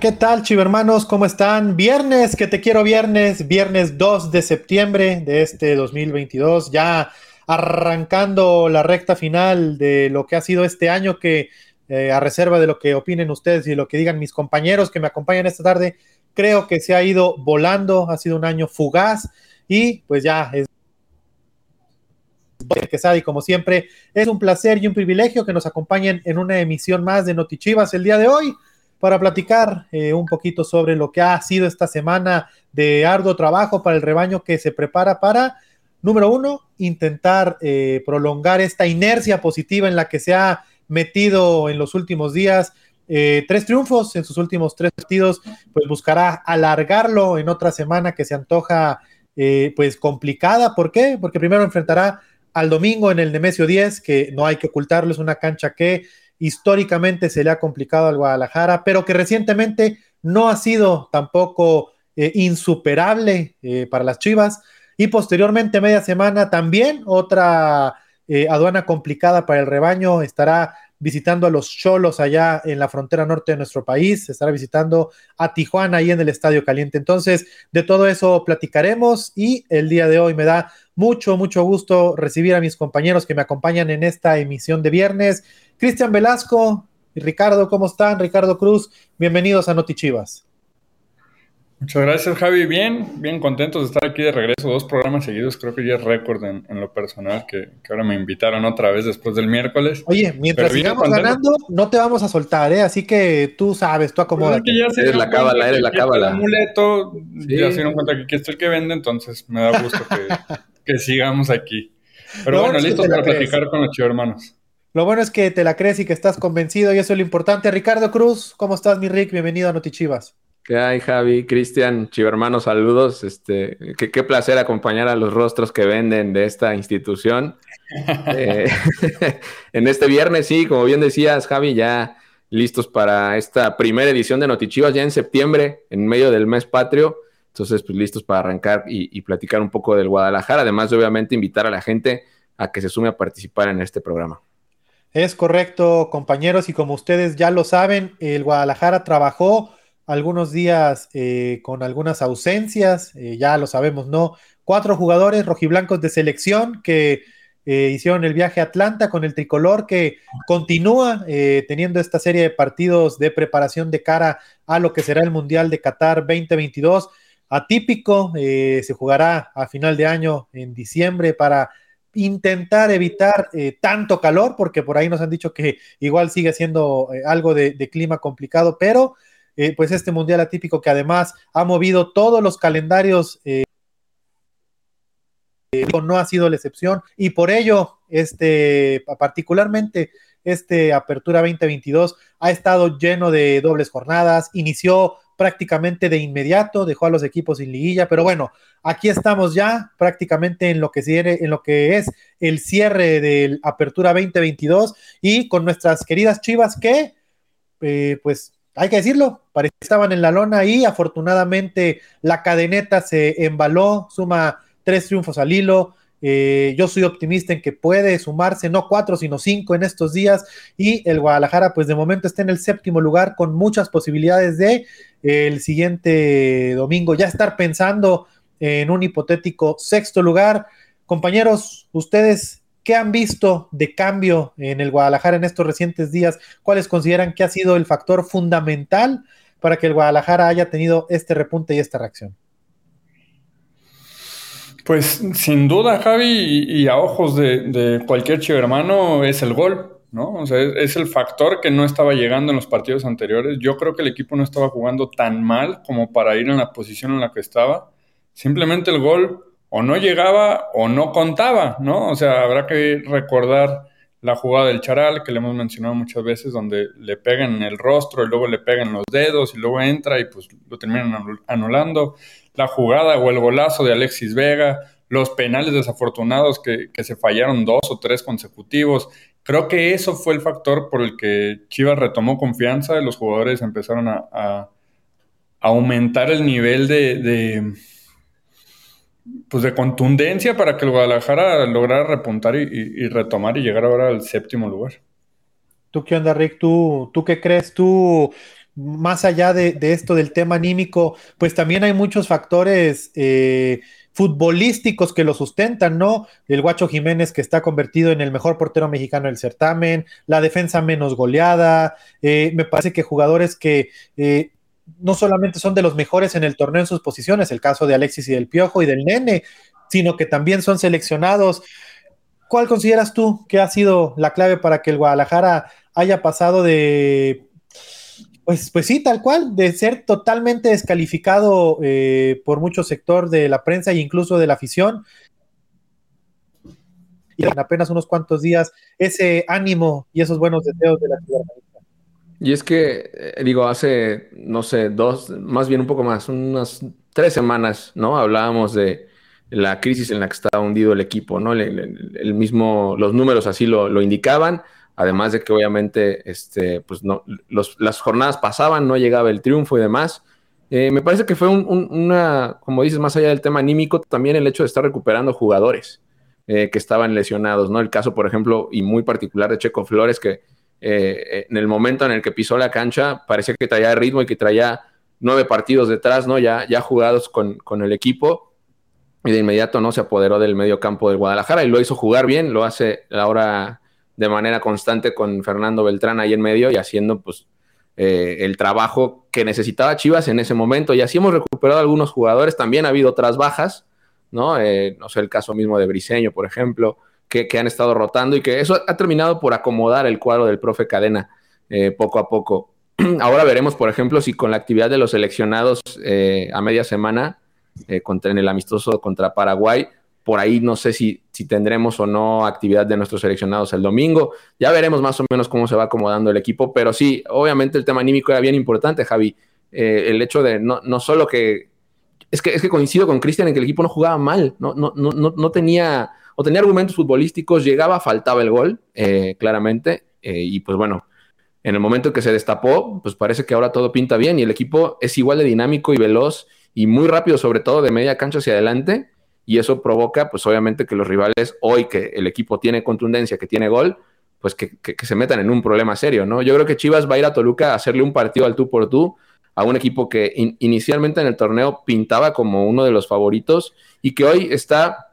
¿Qué tal, chivermanos? ¿Cómo están? Viernes, que te quiero viernes, viernes 2 de septiembre de este 2022, ya arrancando la recta final de lo que ha sido este año, que eh, a reserva de lo que opinen ustedes y lo que digan mis compañeros que me acompañan esta tarde, creo que se ha ido volando, ha sido un año fugaz y pues ya es que sabe, y como siempre, es un placer y un privilegio que nos acompañen en una emisión más de Notichivas el día de hoy para platicar eh, un poquito sobre lo que ha sido esta semana de arduo trabajo para el rebaño que se prepara para, número uno, intentar eh, prolongar esta inercia positiva en la que se ha metido en los últimos días. Eh, tres triunfos en sus últimos tres partidos, pues buscará alargarlo en otra semana que se antoja pues complicada. ¿Por qué? Porque primero enfrentará al domingo en el Nemesio 10, que no hay que ocultarlo, es una cancha que históricamente se le ha complicado al Guadalajara, pero que recientemente no ha sido tampoco eh, insuperable eh, para las Chivas. Y posteriormente, media semana, también otra eh, aduana complicada para el rebaño. Estará visitando a los Cholos allá en la frontera norte de nuestro país, estará visitando a Tijuana ahí en el Estadio Caliente. Entonces, de todo eso platicaremos y el día de hoy me da mucho, mucho gusto recibir a mis compañeros que me acompañan en esta emisión de viernes. Cristian Velasco y Ricardo, ¿cómo están? Ricardo Cruz, bienvenidos a Noti Chivas. Muchas gracias, Javi. Bien, bien contentos de estar aquí de regreso. Dos programas seguidos, creo que ya es récord en, lo personal, que, ahora me invitaron otra vez después del miércoles. Oye, mientras sigamos ganando, no te vamos a soltar, ¿eh? Así que tú sabes, tú acomodas. eres la cábala, eres la cábala. amuleto, ya se dieron cuenta que aquí está el que vende, entonces me da gusto que, sigamos aquí. Pero bueno, listo para platicar con los chicos hermanos. Lo bueno es que te la crees y que estás convencido y eso es lo importante. Ricardo Cruz, ¿cómo estás, mi Rick? Bienvenido a Notichivas. ¿Qué hay, Javi? Cristian, chivermano, saludos. Este, qué, placer acompañar a los rostros que venden de esta institución. Eh, en este viernes, sí, como bien decías, Javi, ya listos para esta primera edición de Notichivas, ya en septiembre, en medio del mes patrio. Entonces, pues listos para arrancar y, y platicar un poco del Guadalajara. Además, de, obviamente, invitar a la gente a que se sume a participar en este programa. Es correcto, compañeros, y como ustedes ya lo saben, el Guadalajara trabajó algunos días eh, con algunas ausencias, eh, ya lo sabemos, ¿no? Cuatro jugadores rojiblancos de selección que eh, hicieron el viaje a Atlanta con el tricolor que continúa teniendo esta serie de partidos de preparación de cara a lo que será el Mundial de Qatar 2022. Atípico, se jugará a final de año en diciembre para intentar evitar eh, tanto calor, porque por ahí nos han dicho que igual sigue siendo eh, algo de, clima complicado, pero eh, pues este mundial atípico que además ha movido todos los calendarios no ha sido la excepción y por ello este particularmente este Apertura 2022 ha estado lleno de dobles jornadas, inició prácticamente de inmediato, dejó a los equipos sin liguilla, pero bueno, aquí estamos ya prácticamente en lo que, en lo que es el cierre del Apertura 2022 y con nuestras queridas Chivas que, eh, pues hay que decirlo, estaban en la lona y afortunadamente la cadeneta se embaló, suma tres triunfos al hilo, eh, yo soy optimista en que puede sumarse no cuatro, sino cinco en estos días. Y el Guadalajara, pues de momento está en el séptimo lugar con muchas posibilidades de el siguiente domingo ya estar pensando en un hipotético sexto lugar. Compañeros, ustedes, ¿qué han visto de cambio en el Guadalajara en estos recientes días? ¿Cuáles consideran que ha sido el factor fundamental para que el Guadalajara haya tenido este repunte y esta reacción? Pues sin duda, Javi, y, a ojos de, cualquier chivo hermano, es el gol, ¿no? O sea, es, el factor que no estaba llegando en los partidos anteriores. Yo creo que el equipo no estaba jugando tan mal como para ir en la posición en la que estaba. Simplemente el gol o no llegaba o no contaba, ¿no? O sea, habrá que recordar la jugada del Charal, que le hemos mencionado muchas veces, donde le pegan en el rostro y luego le pegan los dedos y luego entra y pues lo terminan anulando la jugada o el golazo de Alexis Vega, los penales desafortunados que, se fallaron dos o tres consecutivos. Creo que eso fue el factor por el que Chivas retomó confianza los jugadores empezaron a, aumentar el nivel de, pues de contundencia para que el Guadalajara lograra repuntar y, retomar y llegar ahora al séptimo lugar. ¿Tú qué onda, Rick? ¿Tú, ¿Tú qué crees? ¿Tú más allá de, esto del tema anímico, pues también hay muchos factores eh, futbolísticos que lo sustentan, ¿no? El Guacho Jiménez que está convertido en el mejor portero mexicano del certamen, la defensa menos goleada, eh, me parece que jugadores que eh, no solamente son de los mejores en el torneo en sus posiciones, el caso de Alexis y del Piojo y del Nene, sino que también son seleccionados. ¿Cuál consideras tú que ha sido la clave para que el Guadalajara haya pasado de pues, pues sí, tal cual, de ser totalmente descalificado eh, por mucho sector de la prensa e incluso de la afición. Y en apenas unos cuantos días, ese ánimo y esos buenos deseos de la ciudad. Y es que, eh, digo, hace, no sé, dos, más bien un poco más, unas tres semanas, ¿no? Hablábamos de la crisis en la que estaba hundido el equipo, ¿no? El, mismo, los números así lo, lo indicaban además de que obviamente este, pues no, las jornadas pasaban, no llegaba el triunfo y demás. Eh, me parece que fue una, como dices, más allá del tema anímico, también el hecho de estar recuperando jugadores eh, que estaban lesionados, ¿no? El caso, por ejemplo, y muy particular de Checo Flores, que eh, en el momento en el que pisó la cancha parecía que traía ritmo y que traía nueve partidos detrás, ¿no? Ya, ya jugados con, con el equipo y de inmediato, ¿no? Se apoderó del medio campo del Guadalajara y lo hizo jugar bien, lo hace ahora de manera constante con Fernando Beltrán ahí en medio y haciendo pues eh, el trabajo que necesitaba Chivas en ese momento. Y así hemos recuperado algunos jugadores, también ha habido otras bajas, ¿no? Eh, no sé, el caso mismo de Briseño, por ejemplo, que, han estado rotando y que eso ha terminado por acomodar el cuadro del profe Cadena eh, poco a poco. Ahora veremos, por ejemplo, si con la actividad de los seleccionados a media semana, contra, en el amistoso contra Paraguay, por ahí no sé si, si tendremos o no actividad de nuestros seleccionados el domingo. Ya veremos más o menos cómo se va acomodando el equipo, pero sí, obviamente el tema anímico era bien importante, Javi. Eh, el hecho de no, no solo que es, que. es que coincido con Cristian en que el equipo no jugaba mal, no, no, no, no tenía o tenía argumentos futbolísticos, llegaba, faltaba el gol, eh, claramente, eh, y pues bueno, en el momento que se destapó, pues parece que ahora todo pinta bien y el equipo es igual de dinámico y veloz y muy rápido, sobre todo de media cancha hacia adelante y eso provoca, pues obviamente, que los rivales, hoy que el equipo tiene contundencia, que tiene gol, pues que, se metan en un problema serio, ¿no? Yo creo que Chivas va a ir a Toluca a hacerle un partido al tú por tú a un equipo que inicialmente en el torneo pintaba como uno de los favoritos y que hoy está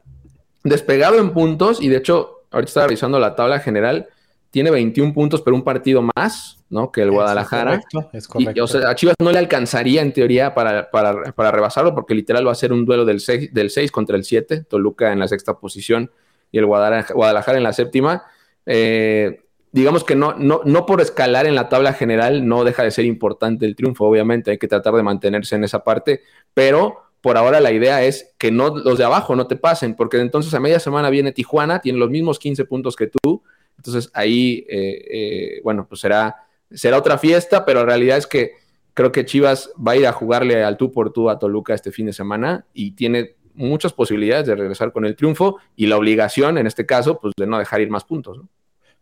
despegado en puntos y de hecho, ahorita estaba revisando la tabla general, tiene 21 puntos, pero un partido más, ¿no? Que el Guadalajara. Es correcto, Y, a Chivas no le alcanzaría en teoría para, para, rebasarlo, porque literal va a ser un duelo del 6, del 6 contra el 7, Toluca en la sexta posición y el Guadalajara, en la séptima. Eh, digamos que no, no, no por escalar en la tabla general no deja de ser importante el triunfo, obviamente, hay que tratar de mantenerse en esa parte, pero por ahora la idea es que no, los de abajo no te pasen, porque entonces a media semana viene Tijuana, tiene los mismos 15 puntos que tú, entonces ahí, eh, eh, bueno, pues será, será otra fiesta, pero la realidad es que creo que Chivas va a ir a jugarle al tú por tú a Toluca este fin de semana y tiene muchas posibilidades de regresar con el triunfo y la obligación, en este caso, pues de no dejar ir más puntos.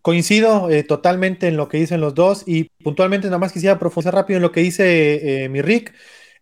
Coincido eh, totalmente en lo que dicen los dos y puntualmente nada más quisiera profundizar rápido en lo que dice mi Rick.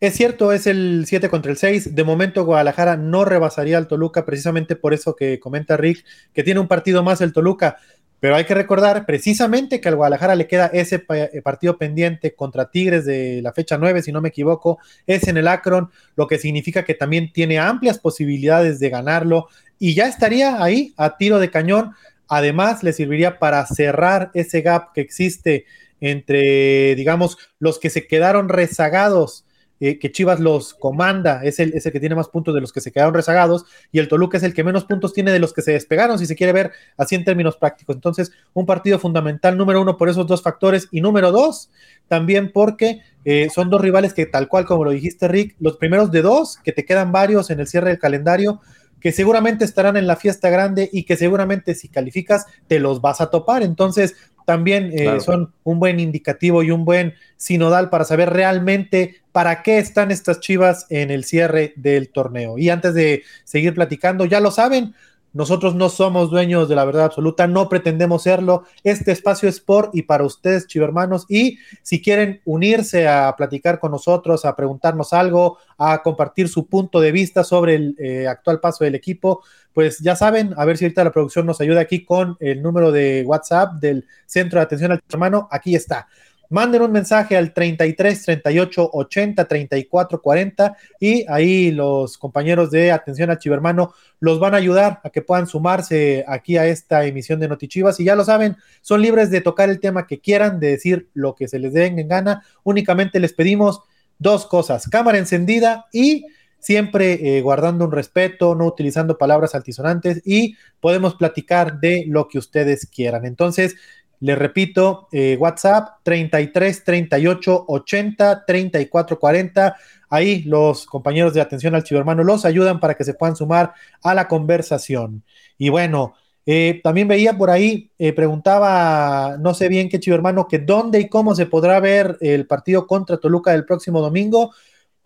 Es cierto, es el 7 contra el 6. De momento Guadalajara no rebasaría al Toluca precisamente por eso que comenta Rick, que tiene un partido más el Toluca. Pero hay que recordar precisamente que al Guadalajara le queda ese eh, partido pendiente contra Tigres de la fecha 9, si no me equivoco, es en el Akron, lo que significa que también tiene amplias posibilidades de ganarlo y ya estaría ahí a tiro de cañón. Además, le serviría para cerrar ese gap que existe entre, digamos, los que se quedaron rezagados eh, que Chivas los comanda, es el, que tiene más puntos de los que se quedaron rezagados, y el Toluca es el que menos puntos tiene de los que se despegaron, si se quiere ver así en términos prácticos. Entonces, un partido fundamental, número uno, por esos dos factores, y número dos, también porque eh, son dos rivales que, tal cual como lo dijiste, Rick, los primeros de dos, que te quedan varios en el cierre del calendario, que seguramente estarán en la fiesta grande y que seguramente si calificas te los vas a topar. Entonces, también eh, son un buen indicativo y un buen sinodal para saber realmente para qué están estas chivas en el cierre del torneo. Y antes de seguir platicando, ya lo saben, nosotros no somos dueños de la verdad absoluta, no pretendemos serlo. Este espacio es por y para ustedes, chivermanos. Y si quieren unirse a platicar con nosotros, a preguntarnos algo, a compartir su punto de vista sobre el eh, actual paso del equipo, pues ya saben, a ver si ahorita la producción nos ayuda aquí con el número de WhatsApp del Centro de Atención al Hermano. Aquí está. Manden un mensaje al 33 38 80 34 40 y ahí los compañeros de Atención al Chivermano los van a ayudar a que puedan sumarse aquí a esta emisión de Notichivas y ya lo saben, son libres de tocar el tema que quieran, de decir lo que se les den en gana, únicamente les pedimos dos cosas, cámara encendida y siempre eh, guardando un respeto, no utilizando palabras altisonantes y podemos platicar de lo que ustedes quieran. Entonces, les repito, eh, WhatsApp 33 38 80 34 40. Ahí los compañeros de atención al chivermano los ayudan para que se puedan sumar a la conversación. Y bueno, eh, también veía por ahí, eh, preguntaba, no sé bien qué chivermano, que dónde y cómo se podrá ver el partido contra Toluca el próximo domingo.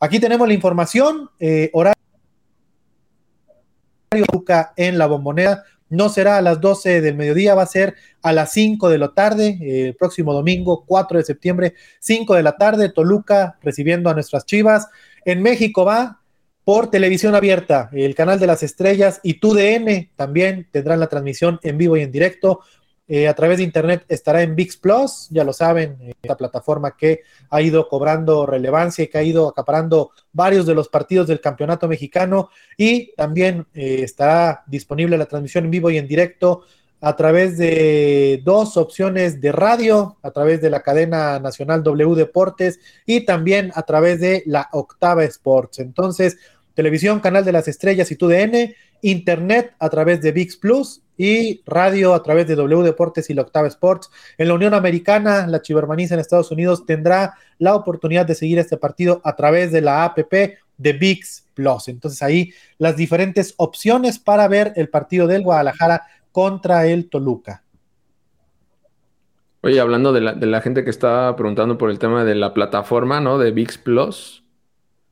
Aquí tenemos la información, horario Toluca en la bombonera no será a las 12 del mediodía, va a ser a las 5 de la tarde, eh, el próximo domingo 4 de septiembre, 5 de la tarde, Toluca recibiendo a nuestras chivas. En México va por televisión abierta, el canal de las estrellas y TUDN también tendrán la transmisión en vivo y en directo. Eh, a través de internet estará en VIX Plus, ya lo saben, esta plataforma que ha ido cobrando relevancia y que ha ido acaparando varios de los partidos del campeonato mexicano y también eh, estará disponible la transmisión en vivo y en directo a través de dos opciones de radio, a través de la cadena nacional W Deportes y también a través de la Octava Sports. Entonces, televisión, canal de las estrellas y TUDN, internet a través de VIX Plus y radio a través de W Deportes y la Octava Sports. En la Unión Americana, la Chivermaniza en Estados Unidos tendrá la oportunidad de seguir este partido a través de la APP de VIX Plus. Entonces ahí las diferentes opciones para ver el partido del Guadalajara contra el Toluca. Oye, hablando de la, gente que está preguntando por el tema de la plataforma, ¿no? De VIX Plus.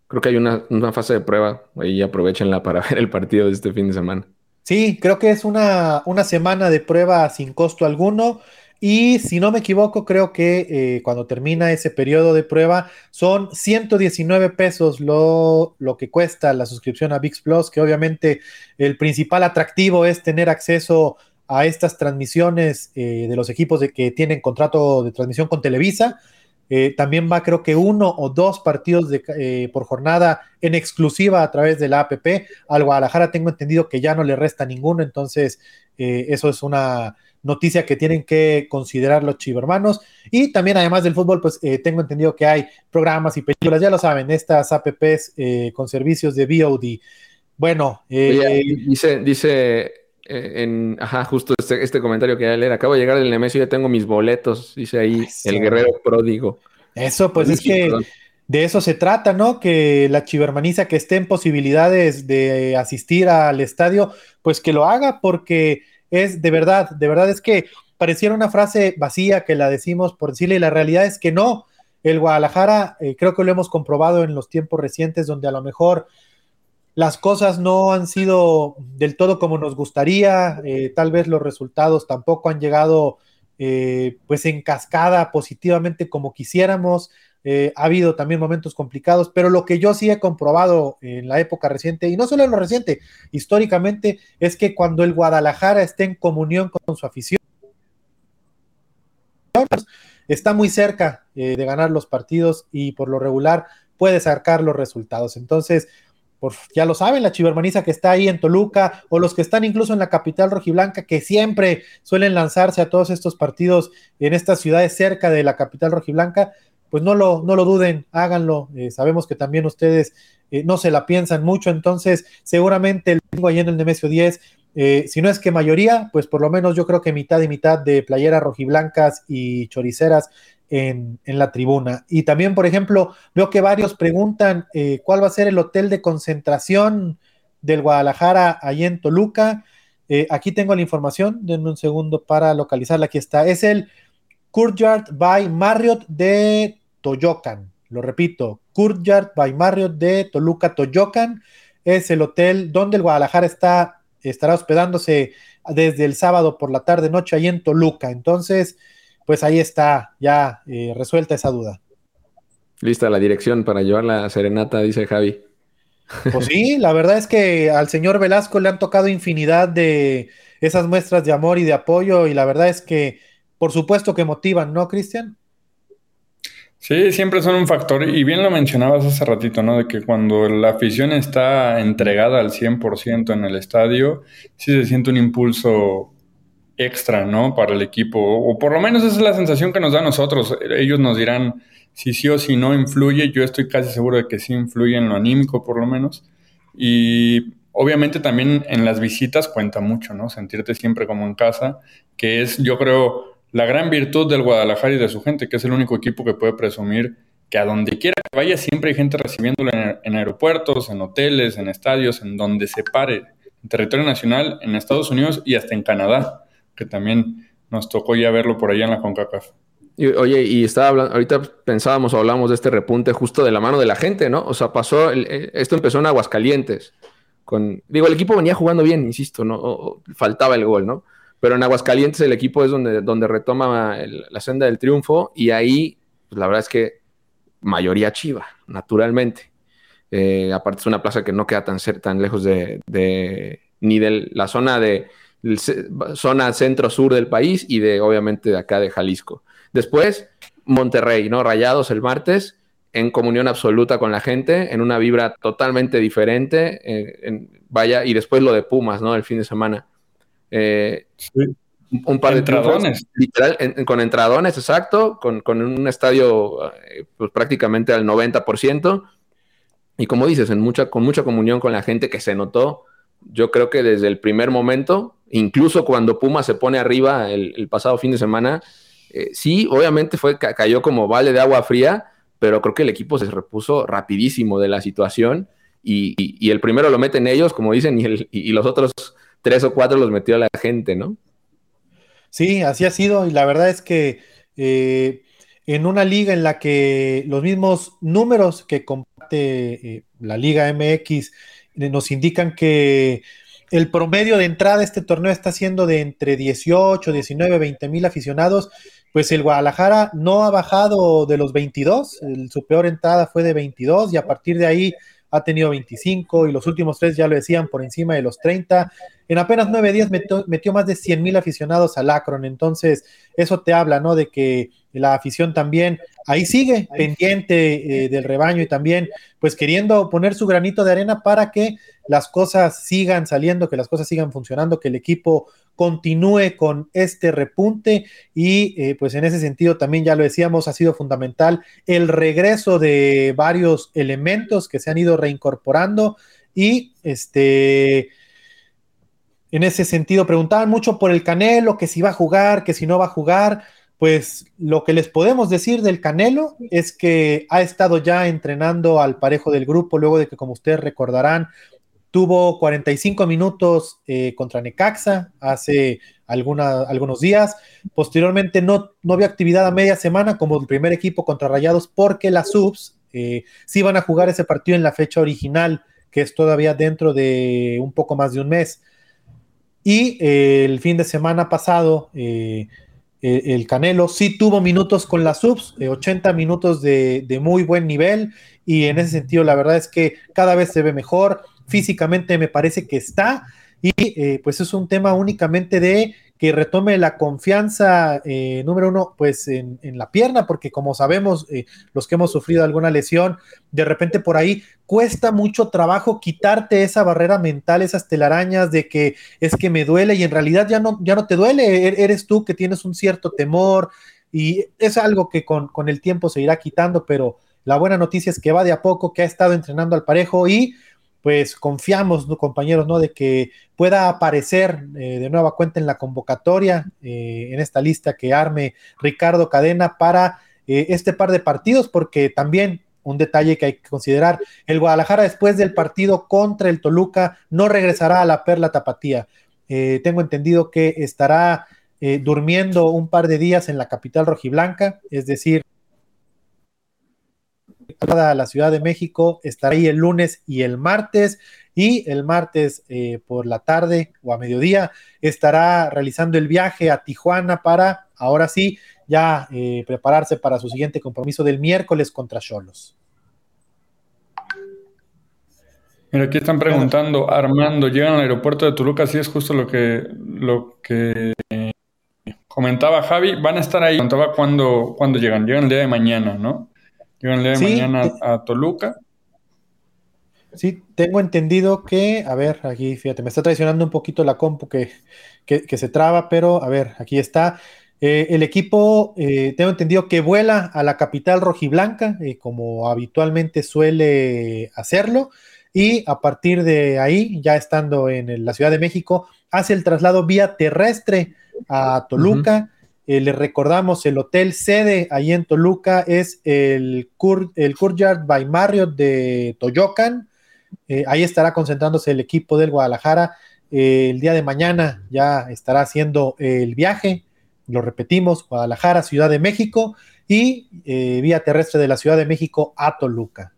Creo que hay una, una fase de prueba. Ahí aprovechenla para ver el partido de este fin de semana. Sí, creo que es una, una semana de prueba sin costo alguno. Y si no me equivoco, creo que eh, cuando termina ese periodo de prueba son 119 pesos lo, lo, que cuesta la suscripción a VIX Plus, que obviamente el principal atractivo es tener acceso a estas transmisiones eh, de los equipos de que tienen contrato de transmisión con Televisa. Eh, también va, creo que uno o dos partidos de, eh, por jornada en exclusiva a través de la APP. Al Guadalajara tengo entendido que ya no le resta ninguno, entonces eh, eso es una noticia que tienen que considerar los chivermanos. Y también, además del fútbol, pues tengo entendido que hay programas y películas, ya lo saben, estas APPs con servicios de VOD. Bueno, dice, dice eh, en, ajá, justo este, este, comentario que ya leer. Acabo de llegar del Nemesio y ya tengo mis boletos, dice ahí el guerrero pródigo. Eso, pues es que de eso se trata, ¿no? Que la chivermaniza que esté en posibilidades de asistir al estadio, pues que lo haga, porque es de verdad, de verdad es que pareciera una frase vacía que la decimos por decirle, y la realidad es que no. El Guadalajara, eh, creo que lo hemos comprobado en los tiempos recientes, donde a lo mejor las cosas no han sido del todo como nos gustaría, eh, tal vez los resultados tampoco han llegado eh, pues en cascada positivamente como quisiéramos, eh, ha habido también momentos complicados, pero lo que yo sí he comprobado en la época reciente, y no solo en lo reciente, históricamente, es que cuando el Guadalajara esté en comunión con su afición, está muy cerca de ganar los partidos y por lo regular puede sacar los resultados. Entonces, ya lo saben, la chivermaniza que está ahí en Toluca o los que están incluso en la capital rojiblanca que siempre suelen lanzarse a todos estos partidos en estas ciudades cerca de la capital rojiblanca, pues no lo, no lo duden, háganlo. Eh, sabemos que también ustedes eh, no se la piensan mucho, entonces seguramente el domingo ahí en el Nemesio 10 eh, si no es que mayoría, pues por lo menos yo creo que mitad y mitad de playeras rojiblancas y choriceras en, la tribuna. Y también, por ejemplo, veo que varios preguntan eh, cuál va a ser el hotel de concentración del Guadalajara ahí en Toluca. Eh, aquí tengo la información, denme un segundo para localizarla. Aquí está. Es el Courtyard by Marriott de Toyocan. Lo repito, Courtyard by Marriott de Toluca, Toyocan. Es el hotel donde el Guadalajara está, estará hospedándose desde el sábado por la tarde, noche, ahí en Toluca. Entonces, pues ahí está ya eh, resuelta esa duda. Lista la dirección para llevar la serenata, dice Javi. Pues sí, la verdad es que al señor Velasco le han tocado infinidad de esas muestras de amor y de apoyo y la verdad es que por supuesto que motivan, ¿no, Cristian? Sí, siempre son un factor. Y bien lo mencionabas hace ratito, ¿no? De que cuando la afición está entregada al 100% en el estadio, sí se siente un impulso extra, ¿no? Para el equipo. O por lo menos esa es la sensación que nos da a nosotros. Ellos nos dirán si sí o si no influye. Yo estoy casi seguro de que sí influye en lo anímico, por lo menos. Y obviamente también en las visitas cuenta mucho, ¿no? Sentirte siempre como en casa, que es, yo creo la gran virtud del Guadalajara y de su gente, que es el único equipo que puede presumir que a donde quiera que vaya siempre hay gente recibiéndolo en, aeropuertos, en hoteles, en estadios, en donde se pare, en territorio nacional, en Estados Unidos y hasta en Canadá, que también nos tocó ya verlo por allá en la CONCACAF. oye, y estaba hablando, ahorita pensábamos o hablamos de este repunte justo de la mano de la gente, ¿no? O sea, pasó, eh, esto empezó en Aguascalientes. Con, digo, el equipo venía jugando bien, insisto, ¿no? faltaba el gol, ¿no? Pero en Aguascalientes el equipo es donde, donde retoma la senda del triunfo y ahí, pues, la verdad es que mayoría chiva, naturalmente. Eh, aparte es una plaza que no queda tan, tan lejos de, ni de la zona de zona centro-sur del país y de obviamente de acá de Jalisco. Después, Monterrey, ¿no? Rayados el martes, en comunión absoluta con la gente, en una vibra totalmente diferente. Eh, vaya, y después lo de Pumas, ¿no? El fin de semana. Eh, un par de entradones. literal, con entradones, exacto, con, un estadio eh, pues, prácticamente al 90%. Y como dices, en mucha, con mucha comunión con la gente que se notó, yo creo que desde el primer momento, incluso cuando Puma se pone arriba el, pasado fin de semana, eh, sí, obviamente fue, cayó como vale de agua fría, pero creo que el equipo se repuso rapidísimo de la situación y, el primero lo meten ellos, como dicen, y, los otros tres o cuatro los metió a la gente, ¿no? Sí, así ha sido y la verdad es que eh, en una liga en la que los mismos números que comparte eh, la Liga MX nos indican que el promedio de entrada a este torneo está siendo de entre 18, 19, 20 mil aficionados, pues el Guadalajara no ha bajado de los 22, su peor entrada fue de 22 y a partir de ahí ha tenido 25 y los últimos tres ya lo decían por encima de los 30. En apenas nueve días metió, más de 100 mil aficionados al Akron, entonces eso te habla, ¿no? De que la afición también ahí sigue pendiente eh, del rebaño y también pues queriendo poner su granito de arena para que las cosas sigan saliendo, que las cosas sigan funcionando, que el equipo continúe con este repunte. Y eh, pues en ese sentido también ya lo decíamos, ha sido fundamental el regreso de varios elementos que se han ido reincorporando. Y este... En ese sentido, preguntaban mucho por el Canelo, que si va a jugar, que si no va a jugar. Pues lo que les podemos decir del Canelo es que ha estado ya entrenando al parejo del grupo, luego de que, como ustedes recordarán, Tuvo 45 minutos eh, contra Necaxa hace algunos días. Posteriormente no, no había actividad a media semana como el primer equipo contra Rayados porque las subs eh, sí van a jugar ese partido en la fecha original, que es todavía dentro de un poco más de un mes. Y eh, el fin de semana pasado, el Canelo sí tuvo minutos con las subs, 80 minutos de, muy buen nivel. Y en ese sentido, la verdad es que cada vez se ve mejor físicamente me parece que está y eh, pues es un tema únicamente de que retome la confianza, eh, número uno, pues en, la pierna, porque como sabemos, eh, los que hemos sufrido alguna lesión, de repente por ahí cuesta mucho trabajo quitarte esa barrera mental, esas telarañas de que es que me duele y en realidad ya no, ya no te duele, e-, eres tú que tienes un cierto temor y es algo que con, con el tiempo se irá quitando, pero la buena noticia es que va de a poco, que ha estado entrenando al parejo y pues confiamos, compañeros, ¿no? De que pueda aparecer eh, de nueva cuenta en la convocatoria, eh, en esta lista que arme Ricardo Cadena para eh, este par de partidos, porque también un detalle que hay que considerar, el Guadalajara después del partido contra el Toluca no regresará a la Perla Tapatía. tengo entendido que estará durmiendo un par de días en la capital rojiblanca, es decir, a la Ciudad de México, estará ahí el lunes y el martes. Y el martes eh, por la tarde o a mediodía estará realizando el viaje a Tijuana para, ahora sí, ya eh, prepararse para su siguiente compromiso del miércoles contra Cholos. Mira, aquí están preguntando, Armando, llegan al aeropuerto de Toluca, sí es justo lo que, lo que comentaba Javi, van a estar ahí, contaba cuando, cuando llegan, llegan el día de mañana, ¿no? El día de mañana a Toluca. Sí, tengo entendido que, a ver, aquí fíjate, me está traicionando un poquito la compu que, que, se traba, pero a ver, aquí está. Eh, el equipo, eh, tengo entendido que vuela a la capital rojiblanca, eh, como habitualmente suele hacerlo, y a partir de ahí, ya estando en la Ciudad de México, hace el traslado vía terrestre a Toluca. Le recordamos, el hotel sede ahí en Toluca es el, el Courtyard by Marriott de Toyocan. ahí estará concentrándose el equipo del Guadalajara. el día de mañana ya estará haciendo el viaje lo repetimos, Guadalajara, Ciudad de México y eh, vía terrestre de la Ciudad de México a Toluca.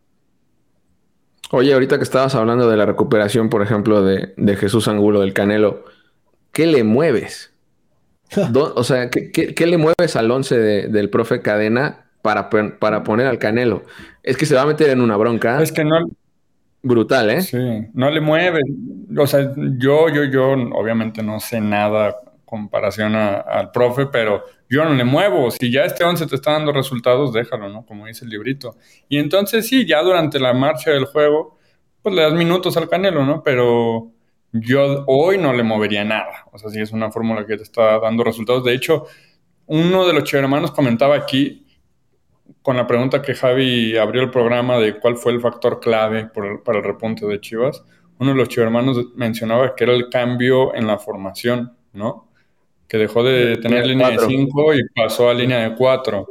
Oye, ahorita que estabas hablando de la recuperación, por ejemplo, de, Jesús Angulo del Canelo, ¿qué le mueves? o sea, ¿qué, le mueves al once del profe Cadena para, para poner al Canelo? Es que se va a meter en una bronca. Es que no. Brutal, ¿eh? Sí, no le mueves. O sea, yo, yo, yo, obviamente no sé nada comparación al profe, pero yo no le muevo. Si ya este 11 te está dando resultados, déjalo, ¿no? Como dice el librito. Y entonces sí, ya durante la marcha del juego, pues le das minutos al Canelo, ¿no? Pero yo hoy no le movería nada. O sea, sí es una fórmula que te está dando resultados. De hecho, uno de los hermanos comentaba aquí, con la pregunta que Javi abrió el programa de cuál fue el factor clave para el repunte de Chivas, uno de los hermanos mencionaba que era el cambio en la formación, ¿no? que dejó de tener línea de 5 y pasó a línea de 4.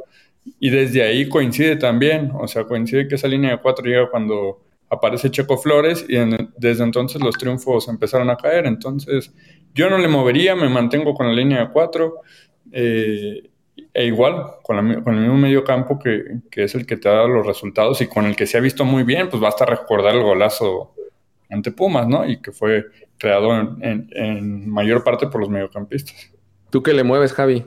Y desde ahí coincide también, o sea, coincide que esa línea de 4 llega cuando aparece Checo Flores y desde entonces los triunfos empezaron a caer. Entonces, yo no le movería, me mantengo con la línea de 4. Eh, e igual, con, el mismo medio campo que, que, es el que te dado los resultados y con el que se ha visto muy bien, pues basta recordar el golazo ante Pumas, ¿no? Y que fue creado en, en mayor parte por los mediocampistas. ¿Tú qué le mueves, Javi?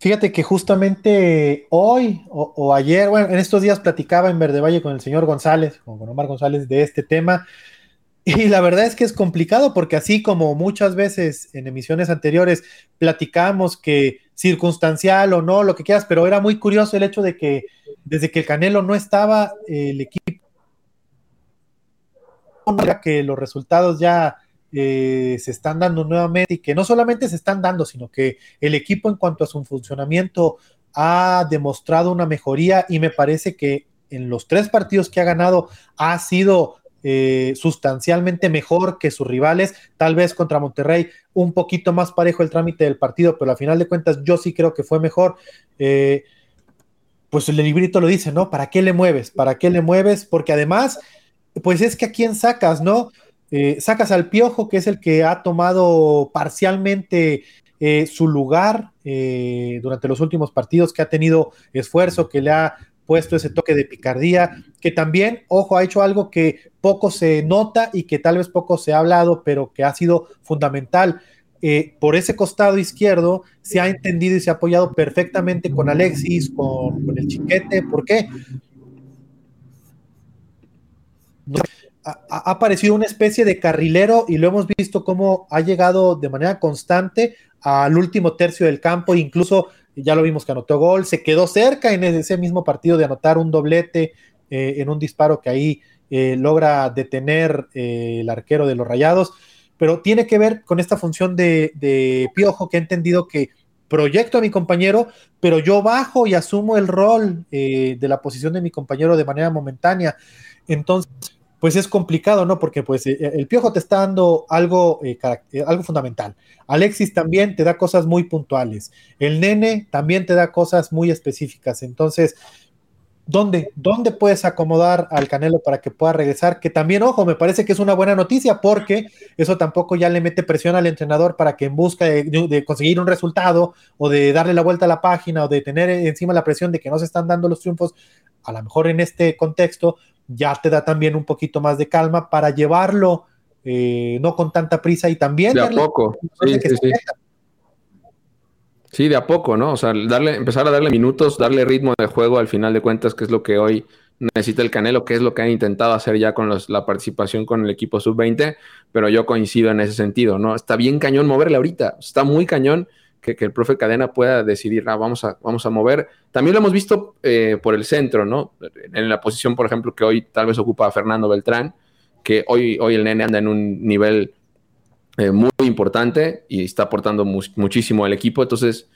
Fíjate que justamente hoy o, ayer, bueno, en estos días platicaba en Verde Valle con el señor González, con Omar González, de este tema. Y la verdad es que es complicado porque así como muchas veces en emisiones anteriores platicamos que circunstancial o no, lo que quieras, pero era muy curioso el hecho de que desde que el Canelo no estaba, el equipo que los resultados ya eh, se están dando nuevamente y que no solamente se están dando, sino que el equipo en cuanto a su funcionamiento ha demostrado una mejoría y me parece que en los tres partidos que ha ganado ha sido eh, sustancialmente mejor que sus rivales, tal vez contra Monterrey un poquito más parejo el trámite del partido, pero a final de cuentas yo sí creo que fue mejor. Eh, pues el librito lo dice, ¿no? ¿Para qué le mueves? ¿Para qué le mueves? Porque además, pues es que a quién sacas, ¿no? Eh, sacas al Piojo, que es el que ha tomado parcialmente eh, su lugar eh, durante los últimos partidos, que ha tenido esfuerzo, que le ha puesto ese toque de picardía, que también, ojo, ha hecho algo que poco se nota y que tal vez poco se ha hablado, pero que ha sido fundamental. por ese costado izquierdo se ha entendido y se ha apoyado perfectamente con Alexis, con, el chiquete. ¿Por qué? Ha, aparecido una especie de carrilero y lo hemos visto cómo ha llegado de manera constante al último tercio del campo, incluso ya lo vimos que anotó gol, se quedó cerca en ese mismo partido de anotar un doblete eh, en un disparo que ahí eh, logra detener eh, el arquero de los Rayados, pero tiene que ver con esta función de, de Piojo que ha entendido que proyecto a mi compañero, pero yo bajo y asumo el rol de la posición de mi compañero de manera momentánea. Entonces, pues es complicado, ¿no? Porque pues eh, el piojo te está dando algo, eh, eh, algo fundamental. Alexis también te da cosas muy puntuales. El nene también te da cosas muy específicas. Entonces, ¿dónde, ¿dónde puedes acomodar al Canelo para que pueda regresar? Que también, ojo, me parece que es una buena noticia porque eso tampoco ya le mete presión al entrenador para que en busca de conseguir un resultado o de darle la vuelta a la página o de tener encima la presión de que no se están dando los triunfos, a lo mejor en este contexto, ya te da también un poquito más de calma para llevarlo eh, no con tanta prisa y también... De a poco, sí, sí, sí. sí, de a poco, ¿no? O sea, darle, empezar a darle minutos, darle ritmo de juego al final de cuentas, que es lo que hoy necesita el Canelo, que es lo que han intentado hacer ya con la participación con el equipo sub-20, pero yo coincido en ese sentido, ¿no? Está bien cañón moverle ahorita, está muy cañón que, el profe Cadena pueda decidir, ah, vamos, a, vamos a mover. También lo hemos visto eh, por el centro, ¿no? En la posición, por ejemplo, que hoy tal vez ocupa Fernando Beltrán, que hoy, hoy el nene anda en un nivel eh, muy importante y está aportando muchísimo al equipo. Entonces,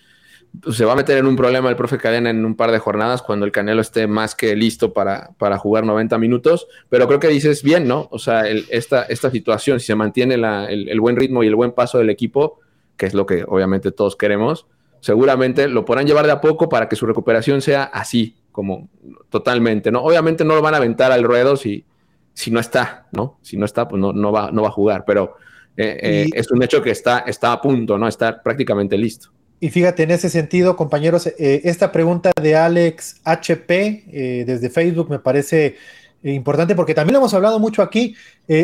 pues, se va a meter en un problema el profe Cadena en un par de jornadas cuando el Canelo esté más que listo para, para jugar 90 minutos. Pero creo que dices bien, ¿no? O sea, esta, esta situación, si se mantiene el, buen ritmo y el buen paso del equipo, que es lo que obviamente todos queremos, seguramente lo podrán llevar de a poco para que su recuperación sea así, como totalmente, ¿no? Obviamente no lo van a aventar al ruedo si, si no está, ¿no? Si no está, pues no, no, va, no va a jugar, pero eh, eh, es un hecho que está, está a punto, ¿no? Está prácticamente listo. Y fíjate, en ese sentido, compañeros, eh, esta pregunta de Alex HP desde Facebook me parece importante porque también lo hemos hablado mucho aquí.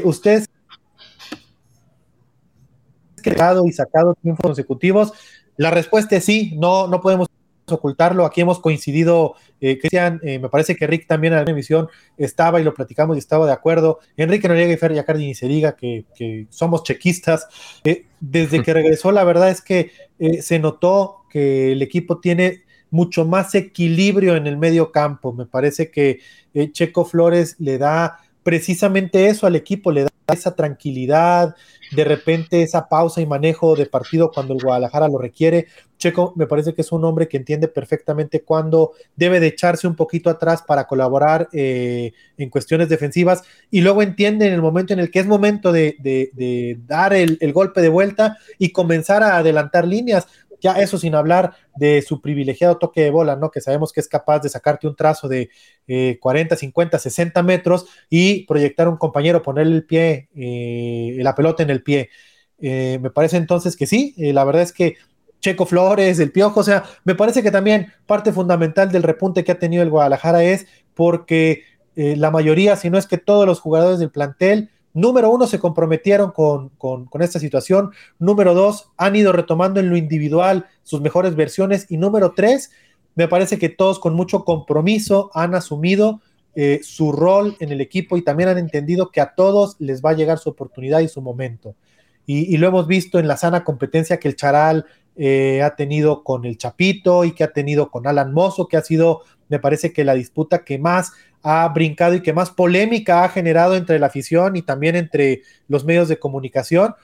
ustedes creado y sacado triunfos consecutivos. La respuesta es sí, no, no podemos ocultarlo. Aquí hemos coincidido, eh, Cristian, eh, me parece que Rick también en la emisión estaba y lo platicamos y estaba de acuerdo. Enrique Noriega y Fer Yacardi ni se diga que, somos chequistas. Eh, desde que regresó, la verdad es que se notó que el equipo tiene mucho más equilibrio en el medio campo. Me parece que Checo Flores le da precisamente eso al equipo, le da esa tranquilidad, de repente esa pausa y manejo de partido cuando el Guadalajara lo requiere. Checo me parece que es un hombre que entiende perfectamente cuándo debe de echarse un poquito atrás para colaborar eh, en cuestiones defensivas y luego entiende en el momento en el que es momento de, dar el, golpe de vuelta y comenzar a adelantar líneas. Ya eso sin hablar de su privilegiado toque de bola, ¿no? Que sabemos que es capaz de sacarte un trazo de 40, 50, 60 metros y proyectar a un compañero, ponerle el pie, eh, la pelota en el pie. Eh, me parece entonces que sí, eh, la verdad es que Checo Flores, el Piojo, o sea, me parece que también parte fundamental del repunte que ha tenido el Guadalajara es porque la mayoría, si no es que todos los jugadores del plantel, Número uno, se comprometieron con, esta situación. Número dos, han ido retomando en lo individual sus mejores versiones. Y número tres, me parece que todos con mucho compromiso han asumido eh, su rol en el equipo y también han entendido que a todos les va a llegar su oportunidad y su momento. Y, lo hemos visto en la sana competencia que el Charal eh, ha tenido con el Chapito y que ha tenido con Alan Mozo, que ha sido, me parece que la disputa que más ha brincado y que más polémica ha generado entre la afición y también entre los medios de comunicación.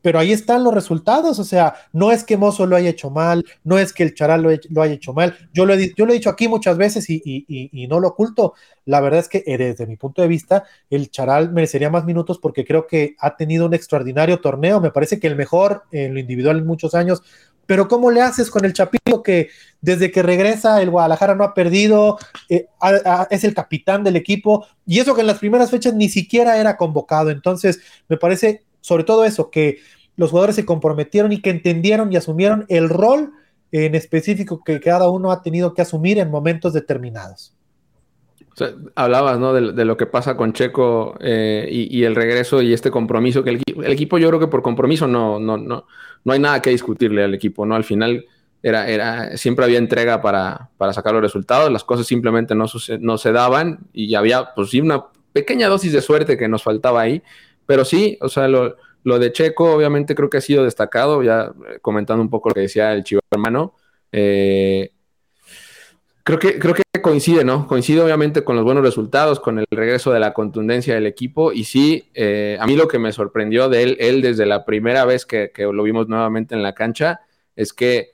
Pero ahí están los resultados, o sea, no es que Mozo lo haya hecho mal, no es que el Charal lo, haya hecho mal. Yo lo, he, dicho aquí muchas veces y, no lo oculto. La verdad es que eh, desde mi punto de vista, el Charal merecería más minutos porque creo que ha tenido un extraordinario torneo. Me parece que el mejor en lo individual en muchos años pero ¿cómo le haces con el Chapito que desde que regresa el Guadalajara no ha perdido, eh, es el capitán del equipo, y eso que en las primeras fechas ni siquiera era convocado? Entonces, me parece sobre todo eso, que los jugadores se comprometieron y que entendieron y asumieron el rol en específico que cada uno ha tenido que asumir en momentos determinados. Hablabas. De, lo que pasa con Checo eh, y, el regreso y este compromiso que el, el, equipo, yo creo que por compromiso no, no, no, no hay nada que discutirle al equipo, ¿no? Al final era, era, siempre había entrega para, para sacar los resultados, las cosas simplemente no, no se daban y había, pues sí, una pequeña dosis de suerte que nos faltaba ahí, pero sí, o sea, lo, lo de Checo obviamente creo que ha sido destacado, ya comentando un poco lo que decía el chivo hermano, eh, creo que, creo que coincide, ¿no? Coincide obviamente con los buenos resultados, con el regreso de la contundencia del equipo. Y sí, eh, a mí lo que me sorprendió de él, él desde la primera vez que, lo vimos nuevamente en la cancha, es que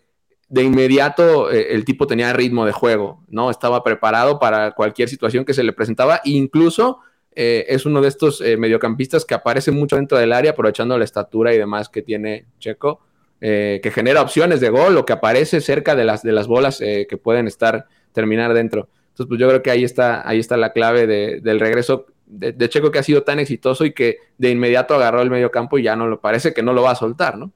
de inmediato eh, el tipo tenía ritmo de juego, ¿no? Estaba preparado para cualquier situación que se le presentaba. incluso eh, es uno de estos mediocampistas que aparece mucho dentro del área, aprovechando la estatura y demás que tiene Checo. Que genera opciones de gol o que aparece cerca de las, de las bolas que pueden estar terminar dentro. Entonces, pues yo creo que ahí está, ahí está la clave del regreso de, Checo que ha sido tan exitoso y que de inmediato agarró el medio campo y ya no lo parece que no lo va a soltar, ¿no?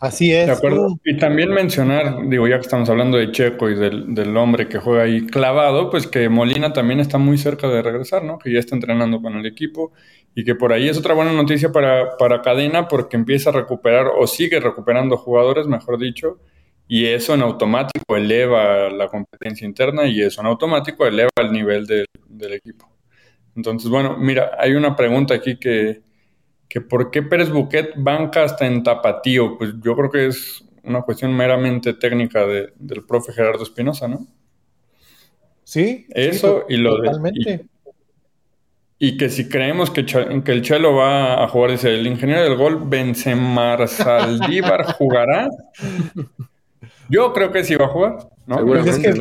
Así es. De acuerdo. Y también mencionar, digo, ya que estamos hablando de Checo y del, hombre que juega ahí clavado, pues que Molina también está muy cerca de regresar, ¿no? Que ya está entrenando con el equipo y que por ahí es otra buena noticia para, para Cadena porque empieza a recuperar o sigue recuperando jugadores, mejor dicho, y eso en automático eleva la competencia interna y eso en automático eleva el nivel del equipo. Entonces, bueno, mira, hay una pregunta aquí que, que por qué Pérez Buquet banca hasta en tapatío. Pues yo creo que es una cuestión meramente técnica del profe Gerardo Espinosa, ¿no? Sí. Eso y lo de. Y, que si creemos que, que, el Chelo va a jugar, dice el ingeniero del gol, Benzemar Saldívar jugará. Yo creo que sí va a jugar, ¿no? Pues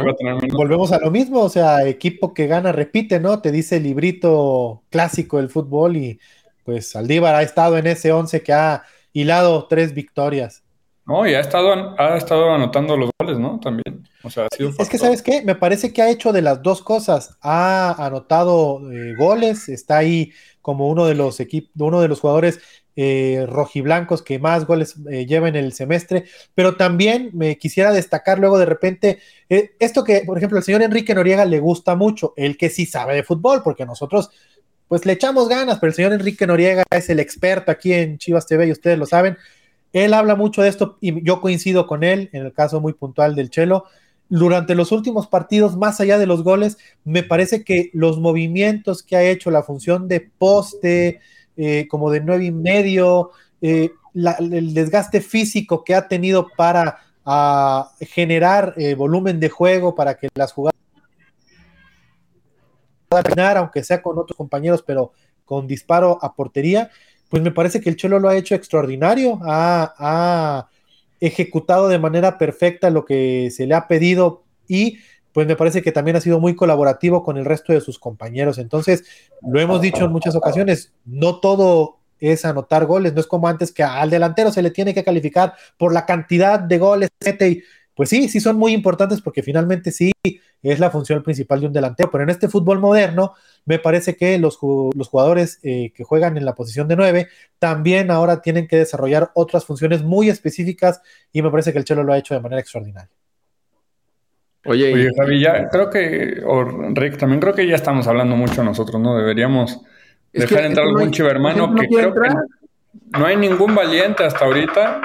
volvemos a lo mismo, o sea, equipo que gana repite, ¿no? Te dice el librito clásico del fútbol y pues Saldívar ha estado en ese 11 que ha hilado tres victorias. No, y ha estado, ha estado anotando los goles, ¿no? También. O sea, ha sido es que, ¿sabes qué? Me parece que ha hecho de las dos cosas. Ha anotado eh, goles, está ahí como uno de los equipos, uno de los jugadores eh, rojiblancos que más goles eh, lleva en el semestre, pero también me quisiera destacar luego de repente esto que, por ejemplo, el señor Enrique Noriega le gusta mucho, el que sí sabe de fútbol, porque nosotros pues le echamos ganas, pero el señor Enrique Noriega es el experto aquí en Chivas TV y ustedes lo saben. Él habla mucho de esto y yo coincido con él en el caso muy puntual del Chelo. Durante los últimos partidos, más allá de los goles, me parece que los movimientos que ha hecho, la función de poste, eh, como de nueve y medio, eh, el desgaste físico que ha tenido para ah, generar eh, volumen de juego, para que las jugadas puedan aunque sea con otros compañeros, pero con disparo a portería, pues me parece que el Chelo lo ha hecho extraordinario, ha, ejecutado de manera perfecta lo que se le ha pedido y pues me parece que también ha sido muy colaborativo con el resto de sus compañeros. Entonces, lo hemos dicho en muchas ocasiones, no todo es anotar goles, no es como antes que al delantero se le tiene que calificar por la cantidad de goles, y pues sí, sí son muy importantes porque finalmente sí es la función principal de un delantero, pero en este fútbol moderno me parece que los, jugadores eh, que juegan en la posición de nueve también ahora tienen que desarrollar otras funciones muy específicas y me parece que el Chelo lo ha hecho de manera extraordinaria. Oye, Javi, ya creo que, o Rick, también creo que ya estamos hablando mucho nosotros, ¿no? Deberíamos dejar entrar algún chivermano que creo que no hay ningún valiente hasta ahorita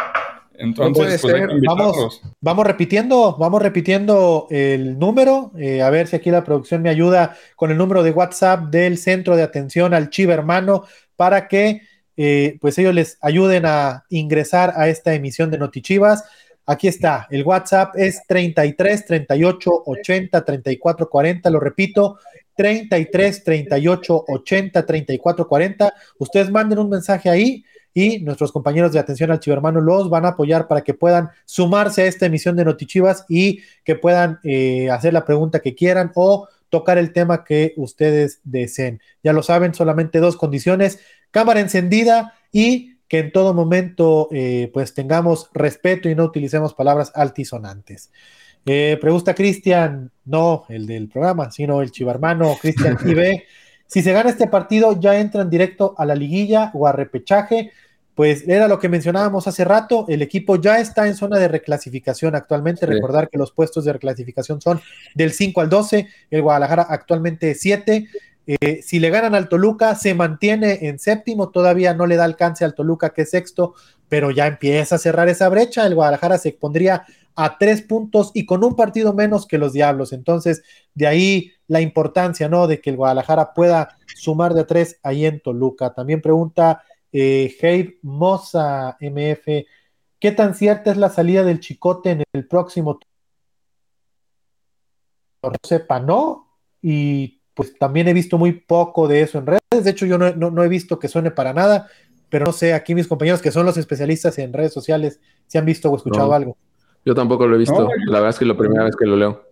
entonces, pues vamos, vamos repitiendo, vamos repitiendo el número, eh, a ver si aquí la producción me ayuda con el número de WhatsApp del Centro de Atención al Chiva Hermano para que eh, pues ellos les ayuden a ingresar a esta emisión de Notichivas. Aquí está, el WhatsApp es 33 38 80 34 40, lo repito, 33 38 80 34 40. Ustedes manden un mensaje ahí y nuestros compañeros de atención al chivermano los van a apoyar para que puedan sumarse a esta emisión de Notichivas y que puedan eh, hacer la pregunta que quieran o tocar el tema que ustedes deseen. Ya lo saben, solamente dos condiciones, cámara encendida y que en todo momento eh, pues tengamos respeto y no utilicemos palabras altisonantes. Eh, pregunta Cristian, no el del programa, sino el chivarmano Cristian Ibe. Si se gana este partido, ya entran directo a la liguilla o a repechaje. Pues era lo que mencionábamos hace rato, el equipo ya está en zona de reclasificación actualmente. Recordar que los puestos de reclasificación son del 5 al 12, el Guadalajara actualmente 7. Eh, si le ganan al Toluca, se mantiene en séptimo, todavía no le da alcance al Toluca, que es sexto, pero ya empieza a cerrar esa brecha. El Guadalajara se pondría a tres puntos y con un partido menos que los Diablos. Entonces, de ahí la importancia, ¿no? De que el Guadalajara pueda sumar de tres ahí en Toluca. También pregunta eh, Moza MF, ¿qué tan cierta es la salida del Chicote en el próximo no sepa, ¿no? Y pues también he visto muy poco de eso en redes. De hecho, yo no, he visto que suene para nada, pero no sé, aquí mis compañeros que son los especialistas en redes sociales, si han visto o escuchado algo. Yo tampoco lo he visto. la verdad es que es la primera vez que lo leo.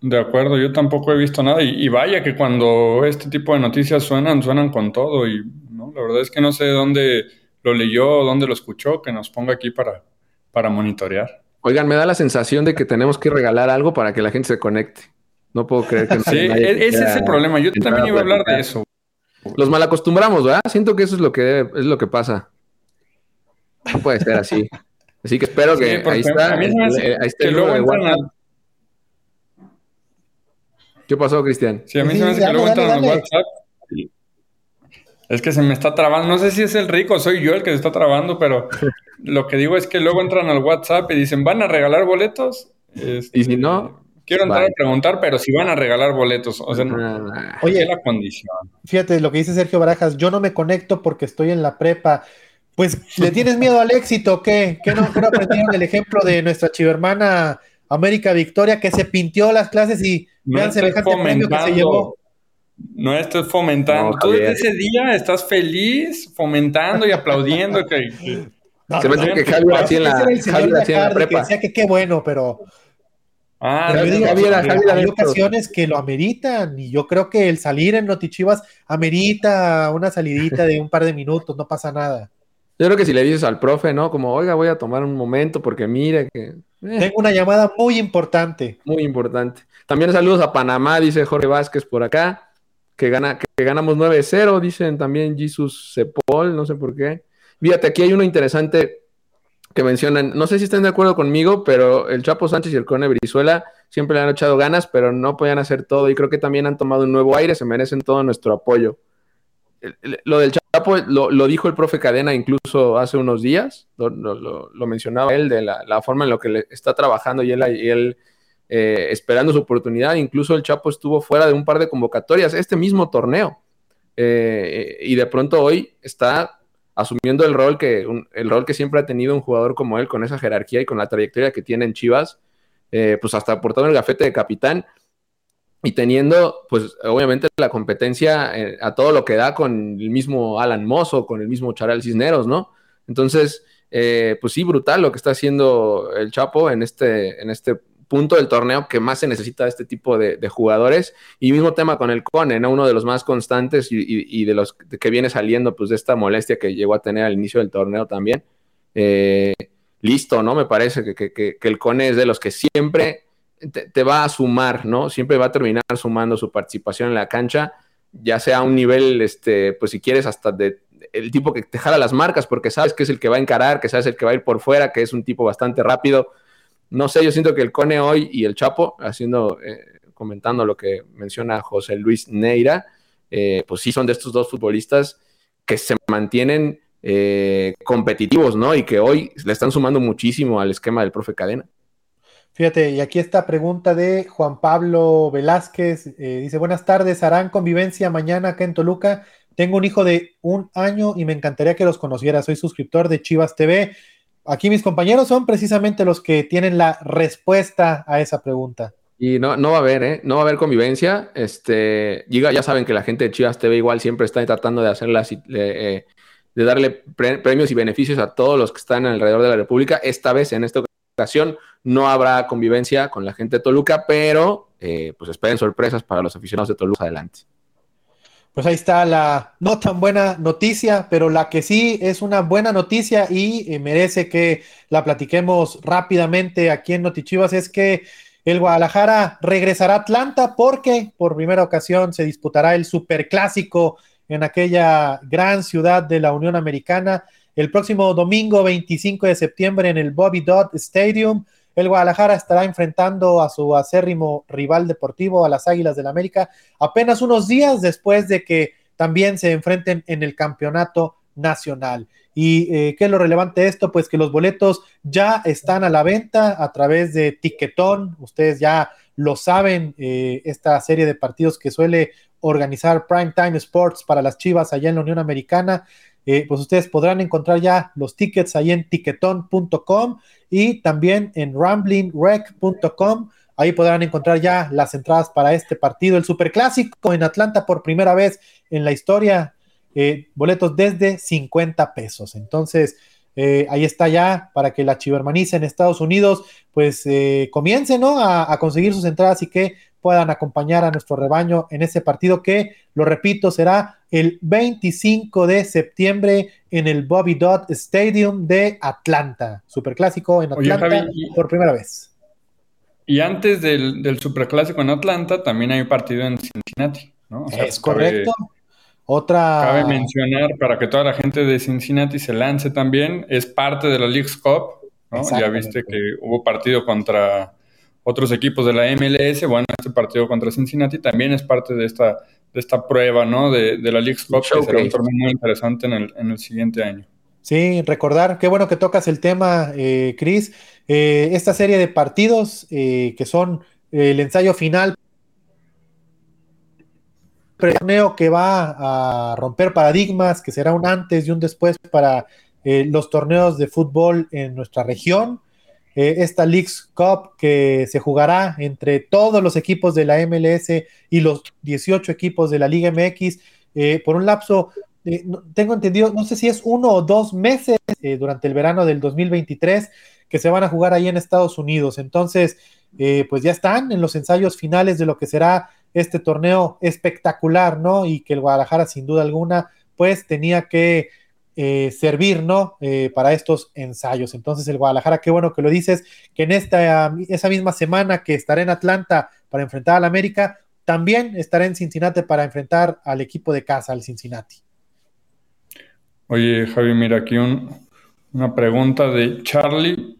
De acuerdo, yo tampoco he visto nada. Y, vaya que cuando este tipo de noticias suenan, suenan con todo. Y ¿no? la verdad es que no sé dónde lo leyó, dónde lo escuchó, que nos ponga aquí para, para monitorear. Oigan, me da la sensación de que tenemos que regalar algo para que la gente se conecte. No puedo creer que no Sí, e-, ese es el problema. Yo también iba a hablar de eso. Los malacostumbramos, ¿verdad? Siento que eso es lo que es lo que pasa. No puede ser así. Así que espero que ahí está. ahí está el luego ¿Qué pasó, Cristian? Sí, a mí se me hace que luego entran al WhatsApp. Es que se me está trabando. No sé si es el rico, soy yo el que se está trabando, pero lo que digo es que luego entran al WhatsApp y dicen, ¿van a regalar boletos? y si no, Quiero entrar a preguntar, pero si van a regalar boletos, o sea, ah. oye, la condición. Fíjate lo que dice Sergio Barajas, yo no me conecto porque estoy en la prepa. Pues, ¿le tienes miedo al éxito? ¿Qué? ¿Qué no, aprendieron el ejemplo de nuestra chivermana América Victoria que se pintió las clases y vean semejante premio que se llevó? No estés fomentando. Tú desde ese día estás feliz, fomentando y aplaudiendo que, se me que Javi así en la, Javi en la prepa. Que decía que qué bueno, pero Ah, hay ocasiones que lo ameritan y yo creo que el salir en Notichivas amerita una salidita de un par de minutos, no pasa nada. Yo creo que si le dices al profe, ¿no? Como, oiga, voy a tomar un momento porque mire que... Eh". Tengo una llamada muy importante. Muy importante. También saludos a Panamá, dice Jorge Vázquez por acá, que, gana, que ganamos 9-0, dicen también Jesus Sepol, no sé por qué. Fíjate, aquí hay uno interesante que mencionan, no sé si están de acuerdo conmigo, pero el Chapo Sánchez y el Cone Brizuela siempre le han echado ganas, pero no podían hacer todo y creo que también han tomado un nuevo aire, se merecen todo nuestro apoyo. Lo del Chapo lo, dijo el profe Cadena incluso hace unos días, lo, mencionaba él de la, forma en la que le está trabajando y él, y él eh, esperando su oportunidad, incluso el Chapo estuvo fuera de un par de convocatorias, este mismo torneo, eh, y de pronto hoy está asumiendo el rol que, el rol que siempre ha tenido un jugador como él, con esa jerarquía y con la trayectoria que tiene en Chivas, eh, pues hasta aportando el gafete de capitán y teniendo, pues obviamente la competencia eh, a todo lo que da con el mismo Alan Mozo, con el mismo Charal Cisneros, ¿no? Entonces, eh, pues sí, brutal lo que está haciendo el Chapo en este, en este punto del torneo que más se necesita de este tipo de, jugadores. Y mismo tema con el Cone, ¿no? Uno de los más constantes y, de los que viene saliendo pues de esta molestia que llegó a tener al inicio del torneo también. Eh, listo, ¿no? Me parece que, el Cone es de los que siempre te, va a sumar, ¿no? Siempre va a terminar sumando su participación en la cancha, ya sea a un nivel, este, pues si quieres, hasta de el tipo que te jala las marcas, porque sabes que es el que va a encarar, que sabes el que va a ir por fuera, que es un tipo bastante rápido, no sé, yo siento que el Cone hoy y el Chapo, haciendo, eh, comentando lo que menciona José Luis Neira, eh, pues sí son de estos dos futbolistas que se mantienen eh, competitivos, ¿no? Y que hoy le están sumando muchísimo al esquema del profe Cadena. Fíjate, y aquí esta pregunta de Juan Pablo Velázquez. dice, buenas tardes, ¿harán convivencia mañana acá en Toluca? Tengo un hijo de un año y me encantaría que los conociera. Soy suscriptor de Chivas TV. Aquí mis compañeros son precisamente los que tienen la respuesta a esa pregunta. Y no, no va a haber, ¿eh? No va a haber convivencia. Este, ya saben que la gente de Chivas TV igual siempre está tratando de hacerlas, eh, de darle premios y beneficios a todos los que están alrededor de la República. Esta vez, en esta ocasión, no habrá convivencia con la gente de Toluca, pero eh, pues esperen sorpresas para los aficionados de Toluca adelante. Pues ahí está la no tan buena noticia, pero la que sí es una buena noticia y eh, merece que la platiquemos rápidamente aquí en Notichivas es que el Guadalajara regresará a Atlanta porque por primera ocasión se disputará el Superclásico en aquella gran ciudad de la Unión Americana el próximo domingo 25 de septiembre en el Bobby Dodd Stadium. El Guadalajara estará enfrentando a su acérrimo rival deportivo, a las Águilas del América, apenas unos días después de que también se enfrenten en el campeonato nacional. ¿Y eh, qué es lo relevante de esto? Pues que los boletos ya están a la venta a través de Tiquetón. Ustedes ya lo saben, eh, esta serie de partidos que suele organizar Primetime Sports para las Chivas allá en la Unión Americana. Eh, pues ustedes podrán encontrar ya los tickets ahí en tiquetón.com y también en ramblingrec.com. Ahí podrán encontrar ya las entradas para este partido, el Superclásico en Atlanta por primera vez en la historia. Eh, boletos desde 50 pesos. Entonces, eh, ahí está ya para que la chivermaniza en Estados Unidos pues comience ¿no? a, a, conseguir sus entradas y que puedan acompañar a nuestro rebaño en ese partido que, lo repito, será el 25 de septiembre en el Bobby Dodd Stadium de Atlanta. Superclásico en Atlanta por primera vez. Y antes del, Superclásico en Atlanta, también hay un partido en Cincinnati, ¿no? es correcto. Otra. Cabe mencionar para que toda la gente de Cincinnati se lance también, es parte de la League's Cup, ¿no? Ya viste que hubo partido contra otros equipos de la MLS. Bueno, este partido contra Cincinnati también es parte de esta, de esta prueba, ¿no? De, la League Cup, que será un torneo muy interesante en el, en el, siguiente año. Sí, recordar, qué bueno que tocas el tema, eh, Cris. Eh, esta serie de partidos eh, que son el ensayo final torneo que va a romper paradigmas, que será un antes y un después para eh, los torneos de fútbol en nuestra región. Eh, esta Leagues Cup que se jugará entre todos los equipos de la MLS y los 18 equipos de la Liga MX eh, por un lapso, tengo entendido, no sé si es uno o dos meses durante el verano del 2023 que se van a jugar ahí en Estados Unidos. Entonces, pues ya están en los ensayos finales de lo que será este torneo espectacular, ¿no? Y que el Guadalajara, sin duda alguna, pues tenía que eh, servir, ¿no? Eh, para estos ensayos. Entonces, el Guadalajara, qué bueno que lo dices, que en esta, esa misma semana que estará en Atlanta para enfrentar al América, también estará en Cincinnati para enfrentar al equipo de casa, al Cincinnati. Oye, Javi, mira aquí una pregunta de Charlie,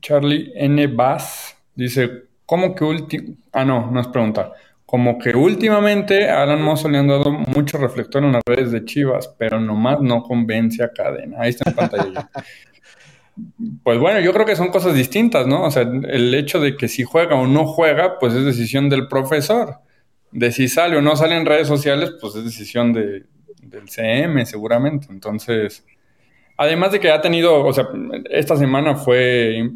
Charlie N. Bass. Dice, ¿cómo que último? Ah, no, no es pregunta como que últimamente Alan Mozo le han dado mucho reflector en las redes de Chivas, pero nomás no convence a Cadena. Ahí está en pantalla. pues bueno, yo creo que son cosas distintas, ¿no? O sea, el hecho de que si juega o no juega, pues es decisión del profesor. De si sale o no sale en redes sociales, pues es decisión de, del CM, seguramente. Entonces, además de que ha tenido, o sea, esta semana fue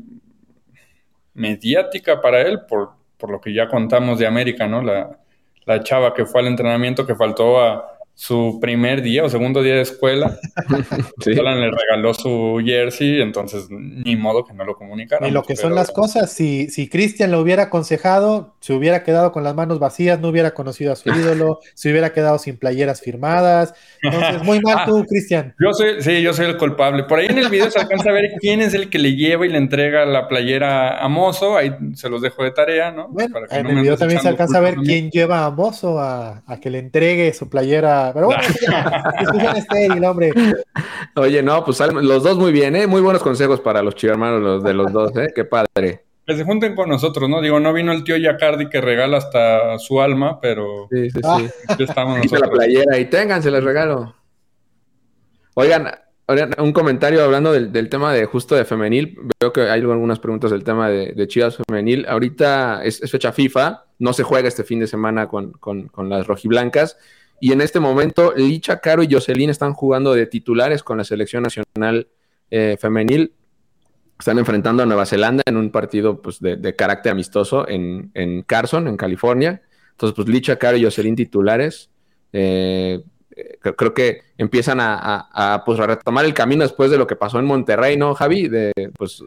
mediática para él por por lo que ya contamos de América, ¿no? La, la chava que fue al entrenamiento que faltó a, su primer día o segundo día de escuela. sí. le regaló su jersey, entonces ni modo que no lo comunicara. Y lo que son las cosas, si, si Cristian lo hubiera aconsejado, se hubiera quedado con las manos vacías, no hubiera conocido a su ídolo, se hubiera quedado sin playeras firmadas. Entonces, muy mal tú, Cristian. Yo soy, sí, yo soy el culpable. Por ahí en el video se alcanza a ver quién es el que le lleva y le entrega la playera a Mozo, ahí se los dejo de tarea, ¿no? Bueno, en el video también se alcanza a ver quién lleva a Mozo a, a que le entregue su playera pero bueno, hombre. Oye, no, pues los dos muy bien, ¿eh? Muy buenos consejos para los chivermanos los de los dos, ¿eh? Qué padre. Que se junten con nosotros, ¿no? Digo, no vino el tío Yacardi que regala hasta su alma, pero sí, sí, sí. aquí estamos nosotros. la playera y ténganse, les regalo. Oigan, un comentario hablando del, tema de justo de femenil. Veo que hay algunas preguntas del tema de, Chivas femenil. Ahorita es, fecha FIFA, no se juega este fin de semana con, con, con las rojiblancas. Y en este momento, Licha, Caro y Jocelyn están jugando de titulares con la selección nacional eh, femenil. Están enfrentando a Nueva Zelanda en un partido pues, de, carácter amistoso en, Carson, en California. Entonces, pues Licha, Caro y Jocelyn titulares. Eh, creo que empiezan a, pues, a, retomar el camino después de lo que pasó en Monterrey, ¿no, Javi? De, pues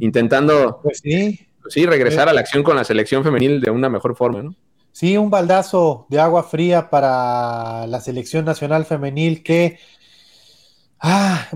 intentando pues sí. sí regresar a la acción con la selección femenil de una mejor forma, ¿no? Sí, un baldazo de agua fría para la selección nacional femenil que ah,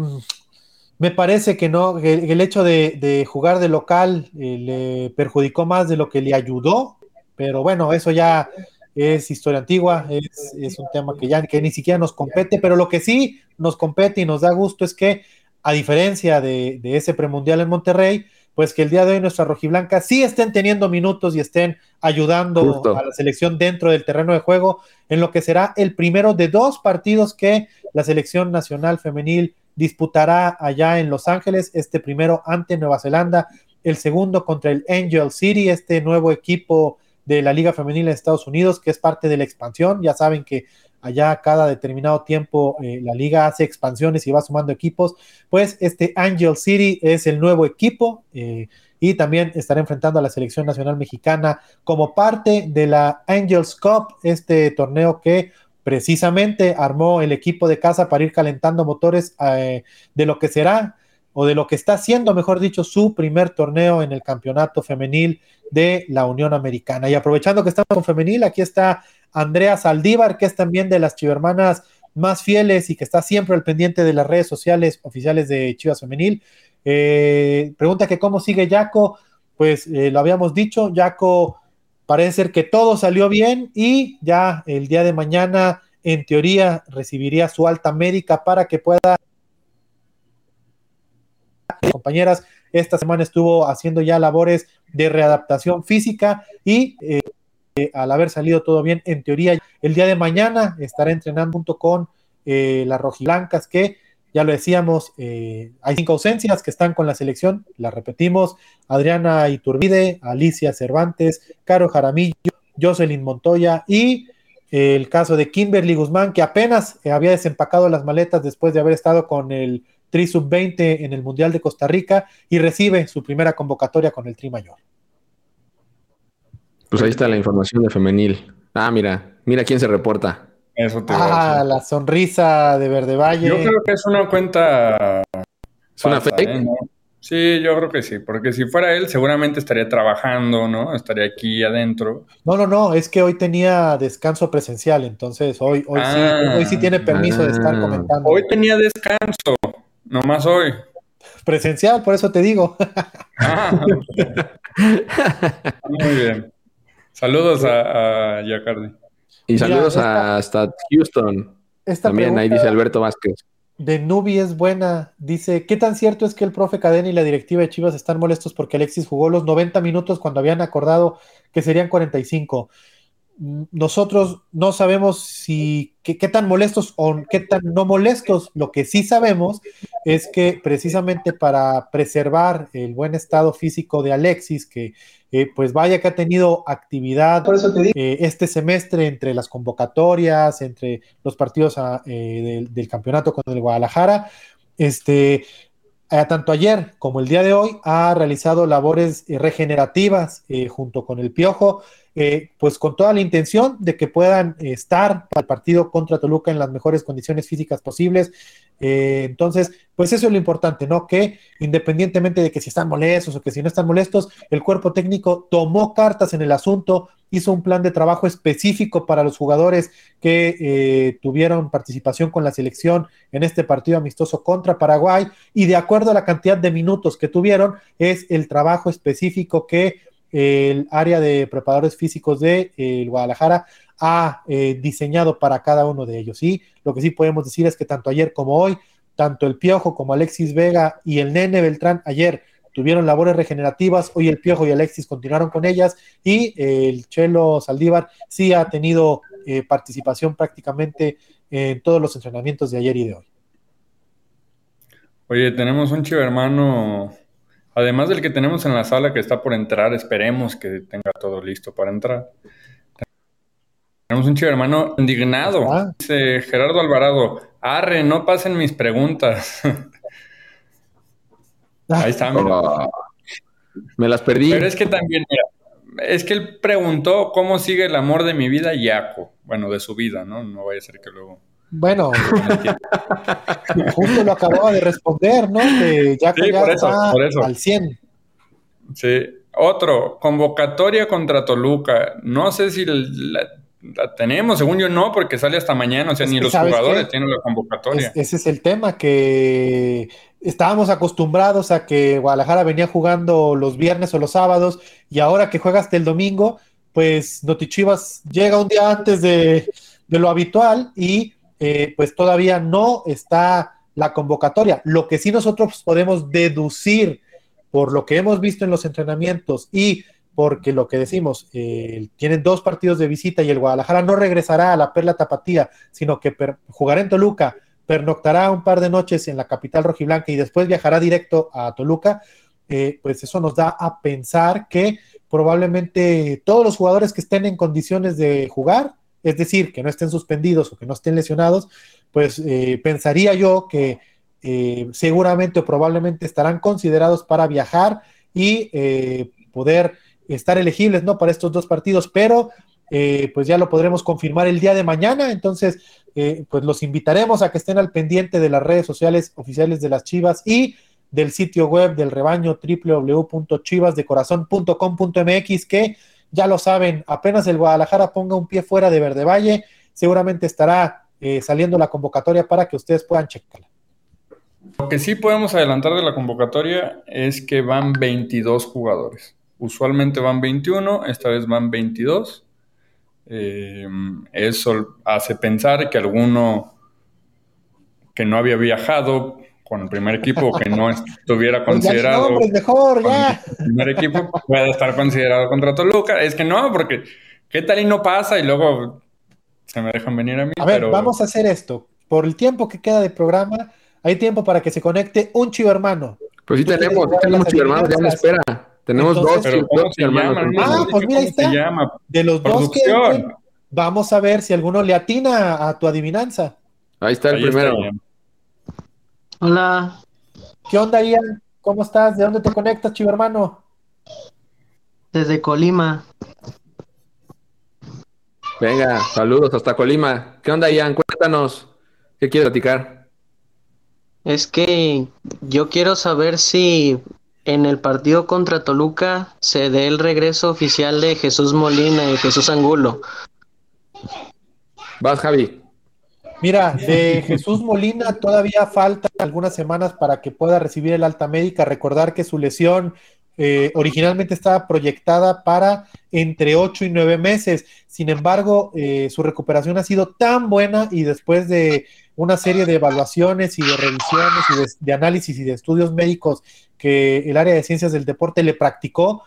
me parece que no, el, hecho de, jugar de local eh, le perjudicó más de lo que le ayudó, pero bueno, eso ya es historia antigua, es, un tema que ya que ni siquiera nos compete, pero lo que sí nos compete y nos da gusto es que, a diferencia de ese premundial en Monterrey, pues que el día de hoy nuestra rojiblanca sí estén teniendo minutos y estén ayudando a la selección dentro del terreno de juego en lo que será el primero de dos partidos que la selección nacional femenil disputará allá en Los Ángeles, este primero ante Nueva Zelanda, el segundo contra el Angel City, este nuevo equipo de la Liga Femenil de Estados Unidos, que es parte de la expansión. Ya saben que allá cada determinado tiempo eh, la liga hace expansiones y va sumando equipos, pues este Angel City es el nuevo equipo eh, y también estará enfrentando a la selección nacional mexicana como parte de la Angels Cup, este torneo que precisamente armó el equipo de casa para ir calentando motores eh, de lo que será o de lo que está haciendo, mejor dicho, su primer torneo en el campeonato femenil de la Unión Americana. Y aprovechando que estamos con femenil, aquí está Andrea Saldívar, que es también de las chivermanas más fieles y que está siempre al pendiente de las redes sociales oficiales de Chivas Femenil. Eh, pregunta que cómo sigue Yaco, pues eh, lo habíamos dicho, Yaco parece ser que todo salió bien y ya el día de mañana, en teoría, recibiría su alta médica para que pueda compañeras, esta semana estuvo haciendo ya labores de readaptación física y eh, al haber salido todo bien, en teoría, el día de mañana estará entrenando junto con eh, las rojiblancas que ya lo decíamos, eh, hay cinco ausencias que están con la selección, las repetimos, Adriana Iturbide, Alicia Cervantes, Caro Jaramillo, Jocelyn Montoya y eh, el caso de Kimberly Guzmán, que apenas había desempacado las maletas después de haber estado con el Tri Sub-20 en el Mundial de Costa Rica y recibe su primera convocatoria con el Tri Mayor. Pues ahí está la información de femenil. Ah, mira, mira quién se reporta. Eso te ah, la sonrisa de Verde Valle. Yo creo que es una cuenta. ¿Es una fake? ¿eh? Sí, yo creo que sí, porque si fuera él, seguramente estaría trabajando, ¿no? Estaría aquí adentro. No, no, no, es que hoy tenía descanso presencial, entonces hoy, hoy, sí, ah. hoy sí tiene permiso de estar comentando. Hoy tenía descanso, nomás hoy. Presencial, por eso te digo. Ah, Muy bien. Saludos a, a. Y saludos hasta Houston. También ahí dice Alberto Vázquez. De Nubi es buena. Dice, ¿qué tan cierto es que el profe Cadena y la directiva de Chivas están molestos porque Alexis jugó los 90 minutos cuando habían acordado que serían 45? Nosotros no sabemos si qué, tan molestos o qué tan no molestos. Lo que sí sabemos es que precisamente para preservar el buen estado físico de Alexis, que eh, pues vaya que ha tenido actividad eh, este semestre entre las convocatorias, entre los partidos ah, eh, del, campeonato con el Guadalajara. Este, tanto ayer como el día de hoy ha realizado labores regenerativas junto con el Piojo, pues con toda la intención de que puedan estar para el partido contra Toluca en las mejores condiciones físicas posibles. entonces, pues eso es lo importante, ¿no? Que independientemente de que si están molestos o que si no están molestos, el cuerpo técnico tomó cartas en el asunto, hizo un plan de trabajo específico para los jugadores que eh, tuvieron participación con la selección en este partido amistoso contra Paraguay y de acuerdo a la cantidad de minutos que tuvieron, es el trabajo específico que el área de preparadores físicos de eh, Guadalajara ha eh, diseñado para cada uno de ellos. Y lo que sí podemos decir es que tanto ayer como hoy tanto el Piojo como Alexis Vega y el Nene Beltrán ayer tuvieron labores regenerativas, hoy el Piojo y Alexis continuaron con ellas y eh, el Chelo Saldívar sí ha tenido participación prácticamente en todos los entrenamientos de ayer y de hoy. Oye, tenemos un chivo hermano, además del que tenemos en la sala que está por entrar, esperemos que tenga todo listo para entrar. Tenemos un chivo hermano indignado, dice Gerardo Alvarado, Arre, no pasen mis preguntas. Ahí está. Me las perdí. Pero es que también, mira, es que él preguntó cómo sigue el amor de mi vida, Yaco. Bueno, de su vida, ¿no? No vaya a ser que luego. Bueno, justo lo acababa de responder, ¿no? Que ya está al 100. Sí. Otro, convocatoria contra Toluca. No sé si la, la tenemos, según yo no, porque sale hasta mañana, o sea, ni los jugadores tienen la convocatoria. ese es el tema, que estábamos acostumbrados a que Guadalajara venía jugando los viernes o los sábados, y ahora que juega hasta el domingo, pues Notichivas llega un día antes de, lo habitual y eh, pues todavía no está la convocatoria. Lo que sí nosotros podemos deducir por lo que hemos visto en los entrenamientos y porque lo que decimos, eh, tienen dos partidos de visita y el Guadalajara no regresará a la Perla Tapatía, sino que jugará en Toluca, pernoctará un par de noches en la capital rojiblanca y después viajará directo a Toluca, eh, pues eso nos da a pensar que probablemente todos los jugadores que estén en condiciones de jugar, es decir, que no estén suspendidos o que no estén lesionados, pues eh, pensaría yo que seguramente o probablemente estarán considerados para viajar y poder estar elegibles, ¿no? Para estos dos partidos, pero eh, pues ya lo podremos confirmar el día de mañana, entonces eh, pues los invitaremos a que estén al pendiente de las redes sociales oficiales de las Chivas y del sitio web del rebaño www.chivasdecorazon.com.mx que ya lo saben, apenas el Guadalajara ponga un pie fuera de Verde Valle, seguramente estará eh, saliendo la convocatoria para que ustedes puedan checarla. Lo que sí podemos adelantar de la convocatoria es que van 22 jugadores. Usualmente van 21, esta vez van 22. Eh, eso hace pensar que alguno que no había viajado con el primer equipo, que no estuviera pues considerado. Pues mejor, ya. El primer equipo puede estar considerado contra Toluca. Es que no, porque ¿qué tal y no pasa? Y luego se me dejan venir a mí. A ver, vamos a hacer esto. Por el tiempo que queda de programa, hay tiempo para que se conecte un chivo hermano. Pues sí tenemos, tenemos chivo hermano, ya me espera. Tenemos dos, hermanos. Ah, pues mira, ahí está. De los dos que vamos a ver si alguno le atina a tu adivinanza. Ahí está el primero. Hola. ¿Qué onda, Ian? ¿Cómo estás? ¿De dónde te conectas, chivo hermano? Desde Colima. Venga, saludos hasta Colima. ¿Qué onda, Ian? Cuéntanos. ¿Qué quieres platicar? Es que yo quiero saber si en el partido contra Toluca se dé el regreso oficial de Jesús Molina y Jesús Angulo. Vas, Javi. Mira, de Jesús Molina todavía faltan algunas semanas para que pueda recibir el alta médica. Recordar que su lesión eh, originalmente estaba proyectada para entre 8 y 9 meses. Sin embargo, eh, su recuperación ha sido tan buena y después de una serie de evaluaciones y de revisiones y de, análisis y de estudios médicos que el área de ciencias del deporte le practicó,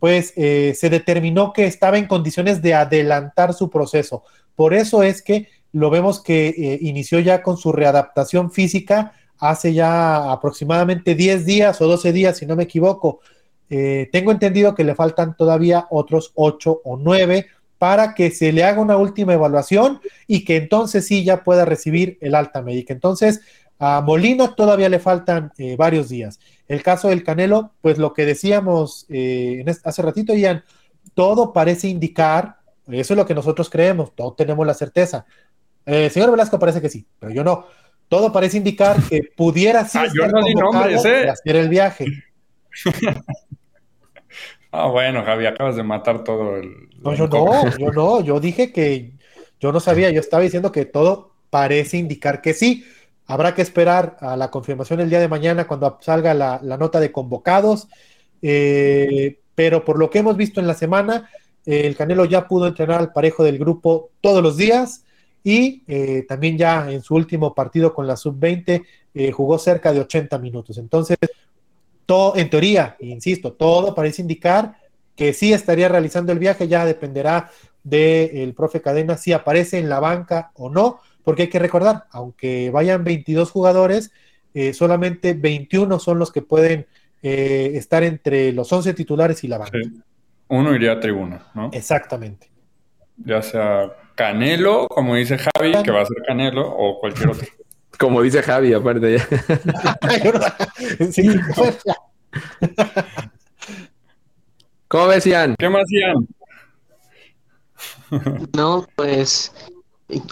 pues eh, se determinó que estaba en condiciones de adelantar su proceso. Por eso es que lo vemos que inició ya con su readaptación física hace ya aproximadamente 10 días o 12 días, si no me equivoco. Eh, tengo entendido que le faltan todavía otros ocho o nueve para que se le haga una última evaluación y que entonces sí ya pueda recibir el alta médica. Entonces, a Molina todavía le faltan eh, varios días. El caso del Canelo, pues lo que decíamos eh, hace ratito, Ian, todo parece indicar, eso es lo que nosotros creemos, todos tenemos la certeza. Señor Velasco parece que sí, pero yo no. Todo parece indicar que pudiera ser ah, hacer el viaje. Ah, bueno, Javi, acabas de matar todo el. No, yo no, yo no, yo dije que yo no sabía, yo estaba diciendo que todo parece indicar que sí. Habrá que esperar a la confirmación el día de mañana cuando salga la, nota de convocados. Eh, pero por lo que hemos visto en la semana, el Canelo ya pudo entrenar al parejo del grupo todos los días y eh, también ya en su último partido con la sub-20 eh, jugó cerca de 80 minutos. Entonces, todo, en teoría, insisto, todo parece indicar que sí estaría realizando el viaje, ya dependerá del profe Cadena si aparece en la banca o no, porque hay que recordar, aunque vayan 22 jugadores, eh, solamente 21 son los que pueden estar entre los 11 titulares y la banca. Uno iría a tribuna, ¿no? Exactamente. Ya sea Canelo, como dice Javi, que va a ser Canelo, o cualquier otro. Como dice Javi, aparte ya. ¿Cómo ves, Ian? ¿Qué más, Ian? No, pues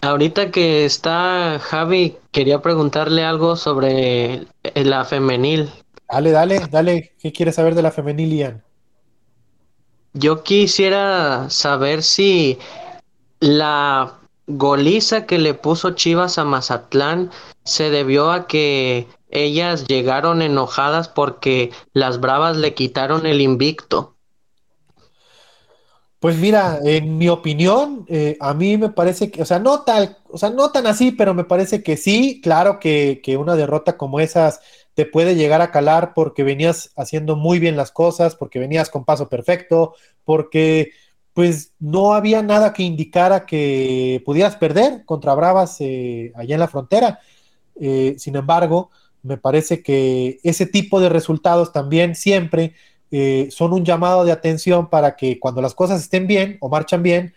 ahorita que está Javi, quería preguntarle algo sobre la femenil. Dale, dale, dale. ¿Qué quieres saber de la femenil, Ian? Yo quisiera saber si la goliza que le puso Chivas a Mazatlán se debió a que ellas llegaron enojadas porque las Bravas le quitaron el invicto. Pues mira, en mi opinión, eh, a mí me parece que, o sea, no tal, o sea, no tan así, pero me parece que sí, claro que, que una derrota como esas te puede llegar a calar porque venías haciendo muy bien las cosas, porque venías con paso perfecto, porque pues no había nada que indicara que pudieras perder contra Bravas eh, allá en la frontera. Eh, sin embargo, me parece que ese tipo de resultados también siempre eh, son un llamado de atención para que cuando las cosas estén bien o marchan bien,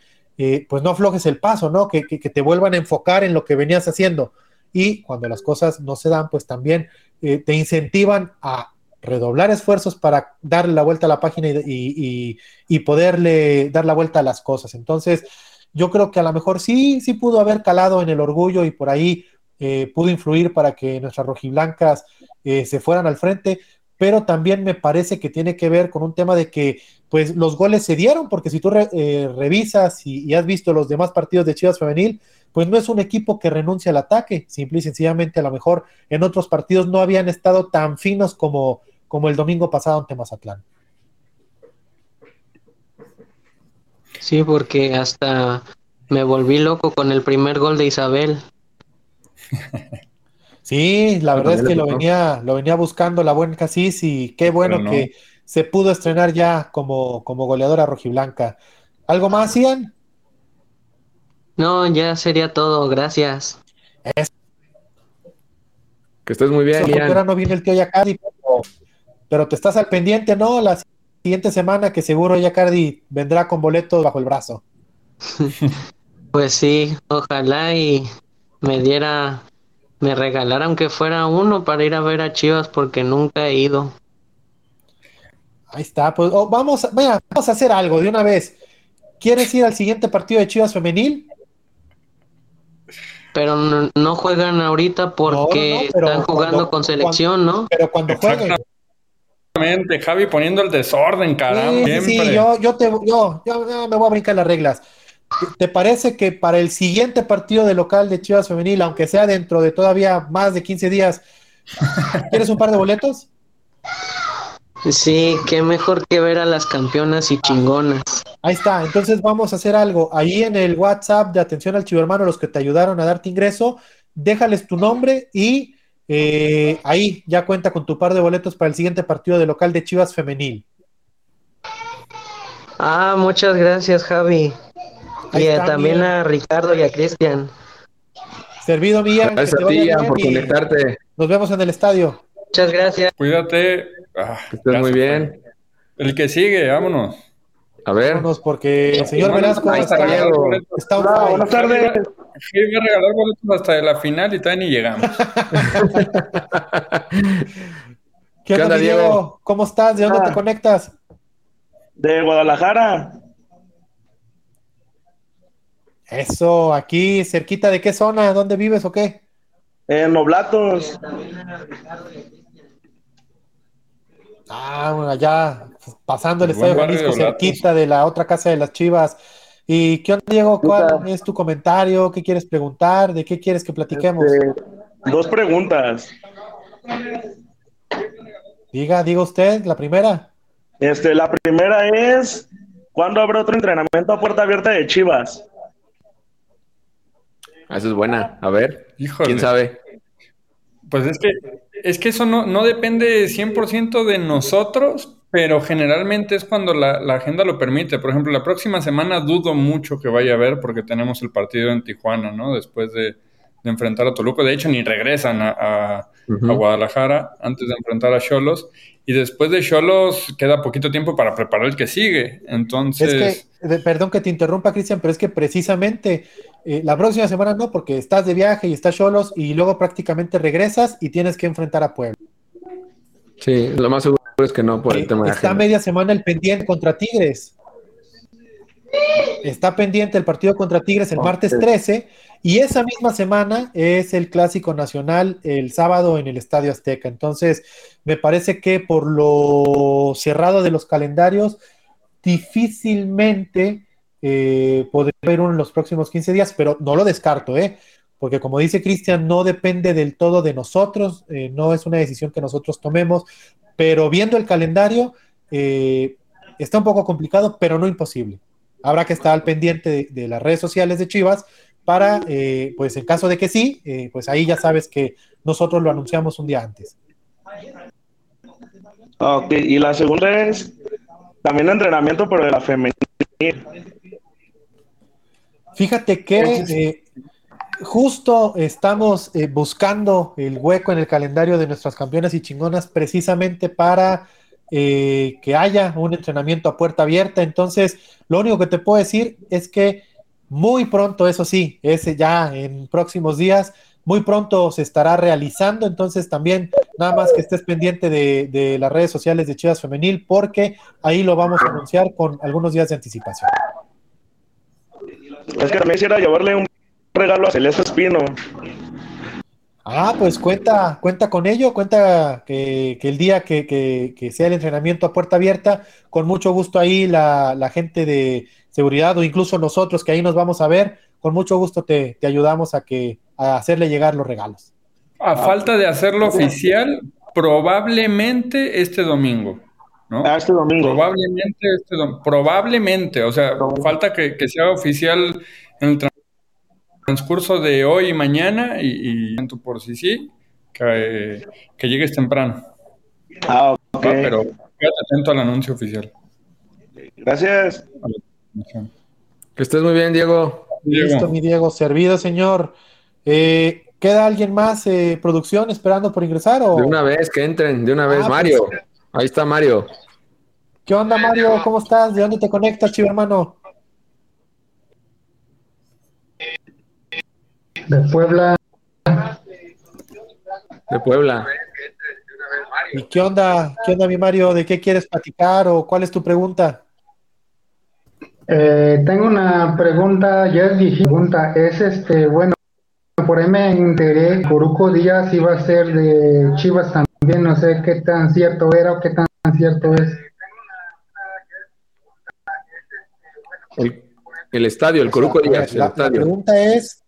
pues no aflojes el paso, ¿no? Que, que, te vuelvan a enfocar en lo que venías haciendo. Y cuando las cosas no se dan, pues también te incentivan a redoblar esfuerzos para darle la vuelta a la página y, poderle dar la vuelta a las cosas. Entonces, yo creo que a lo mejor sí, sí pudo haber calado en el orgullo y por ahí eh, pudo influir para que nuestras rojiblancas eh, se fueran al frente, pero también me parece que tiene que ver con un tema de que pues los goles se dieron, porque si tú eh, revisas y, y, has visto los demás partidos de Chivas Femenil, pues no es un equipo que renuncia al ataque, simple y sencillamente a lo mejor en otros partidos no habían estado tan finos como, como el domingo pasado ante Mazatlán. Sí, porque hasta me volví loco con el primer gol de Isabel. Sí, la verdad es que lo venía, lo venía buscando la buena Casis y qué bueno que se pudo estrenar ya como, como goleadora rojiblanca. ¿Algo más, Ian? No, ya sería todo, gracias. Que estés muy bien, Ian. ahora no viene el tío Yacardi, pero, te estás al pendiente, ¿no? La siguiente semana que seguro Yacardi vendrá con boletos bajo el brazo. Pues sí, ojalá y me diera, me regalara aunque fuera uno para ir a ver a Chivas porque nunca he ido. Ahí está, pues oh, vamos, a- vaya, vamos a hacer algo de una vez. ¿Quieres ir al siguiente partido de Chivas Femenil? Pero no, no juegan ahorita porque No, no, pero están jugando cuando- con selección, ¿no? Pero cuando jueguen. Exactamente, Javi poniendo el desorden, caramba. Sí, sí, yo, yo, te, yo, yo, yo me voy a brincar las reglas. ¿Te parece que para el siguiente partido de local de Chivas Femenil, aunque sea dentro de todavía más de 15 días, ¿quieres un par de boletos? Sí, qué mejor que ver a las campeonas y chingonas. Ahí está, entonces vamos a hacer algo. Ahí en el WhatsApp de atención al chivo hermano, los que te ayudaron a darte ingreso, déjales tu nombre y eh, ahí ya cuenta con tu par de boletos para el siguiente partido de local de Chivas Femenil. Ah, muchas gracias, Javi. Ahí y está, también a Ricardo y a Cristian. Servido, Mía. Gracias a ti, Ian, por conectarte. Nos vemos en el estadio. Muchas gracias. Cuídate. Ah, Que estés muy bien. El que sigue, vámonos. A ver. Vámonos porque el señor Velasco ahí está, está Diego. está fire. buenas tardes. Javi va a regalar boletos hasta la final y todavía ni llegamos. ¿Qué onda, onda, Diego? Diego? ¿Cómo estás? ¿De dónde Ah. te conectas? De Guadalajara. Eso, aquí, cerquita de qué zona, ¿dónde vives o qué? En Oblatos. Ah, bueno, allá, pasando el estadio de Jalisco, Oblatos. cerquita de la otra casa de las Chivas. ¿Y qué onda, Diego? ¿Cuál es tu comentario? ¿Qué quieres preguntar? ¿De qué quieres que platiquemos? Este, dos preguntas. Diga, diga usted, la primera. Este, la primera es, ¿cuándo habrá otro entrenamiento a puerta abierta de Chivas? Ah, Esa es buena. A ver. Híjole. ¿Quién sabe? Pues es que, es que eso no, no depende 100% de nosotros, pero generalmente es cuando la, la agenda lo permite. Por ejemplo, la próxima semana dudo mucho que vaya a haber porque tenemos el partido en Tijuana, ¿no? Después de, de enfrentar a Toluca. De hecho, ni regresan a, a- a Guadalajara antes de enfrentar a Cholos. Y después de Cholos queda poquito tiempo para preparar el que sigue. Entonces... Es que, perdón que te interrumpa, Cristian, pero es que precisamente eh, la próxima semana no, porque estás de viaje y estás solos y luego prácticamente regresas y tienes que enfrentar a Puebla. Sí, lo más seguro es que no por el tema de Está media semana el pendiente contra Tigres. Está pendiente el partido contra Tigres el martes 13 y esa misma semana es el clásico nacional el sábado en el Estadio Azteca. Entonces, me parece que por lo cerrado de los calendarios, difícilmente eh, podría haber uno en los próximos 15 días, pero no lo descarto, ¿eh? Porque como dice Cristian, no depende del todo de nosotros, eh, no es una decisión que nosotros tomemos, pero viendo el calendario, eh, está un poco complicado, pero no imposible. Habrá que estar al pendiente de, las redes sociales de Chivas para, eh, pues en caso de que sí, eh, pues ahí ya sabes que nosotros lo anunciamos un día antes. Ok, y la segunda es, también entrenamiento, pero de la femenil. Fíjate que eh, justo estamos eh, buscando el hueco en el calendario de nuestras campeonas y chingonas precisamente para eh, que haya un entrenamiento a puerta abierta. Entonces, lo único que te puedo decir es que muy pronto, eso sí, ese ya en próximos días, muy pronto se estará realizando. Entonces, también nada más que estés pendiente de, de las redes sociales de Chivas Femenil, porque ahí lo vamos a anunciar con algunos días de anticipación. Es que también quisiera llevarle un regalo a Celeste Espino. Ah, pues cuenta, cuenta con ello, cuenta que, que el día que, que- que sea el entrenamiento a puerta abierta, con mucho gusto ahí la, la gente de seguridad o incluso nosotros que ahí nos vamos a ver, con mucho gusto te, te ayudamos a que a hacerle llegar los regalos. A falta de hacerlo oficial, probablemente este domingo, ¿no? Ah, este domingo. Probablemente este. Probablemente, o sea, falta que, que sea oficial en el tra- transcurso de hoy y mañana y, y tanto por si sí, que, que llegues temprano, Ah, ok. ¿va? Pero quédate atento al anuncio oficial. Gracias. Que estés muy bien, Diego. Diego. Listo, mi Diego, servido, señor. Eh, ¿Queda alguien más, eh, producción, esperando por ingresar? O... De una vez, que entren, de una vez. Ah, Mario, pues, ahí está Mario. ¿Qué onda, Mario? ¿Cómo estás? ¿De dónde te conectas, chivo hermano? De Puebla. De Puebla. ¿Y qué onda? ¿Qué onda, mi Mario? ¿De qué quieres platicar o cuál es tu pregunta? Eh, tengo una pregunta, ya es pregunta, es este, bueno, por ahí me enteré, Coruco Díaz iba a ser de Chivas también, no sé qué tan cierto era o qué tan cierto es. El, estadio, el Coruco Díaz. La, pregunta es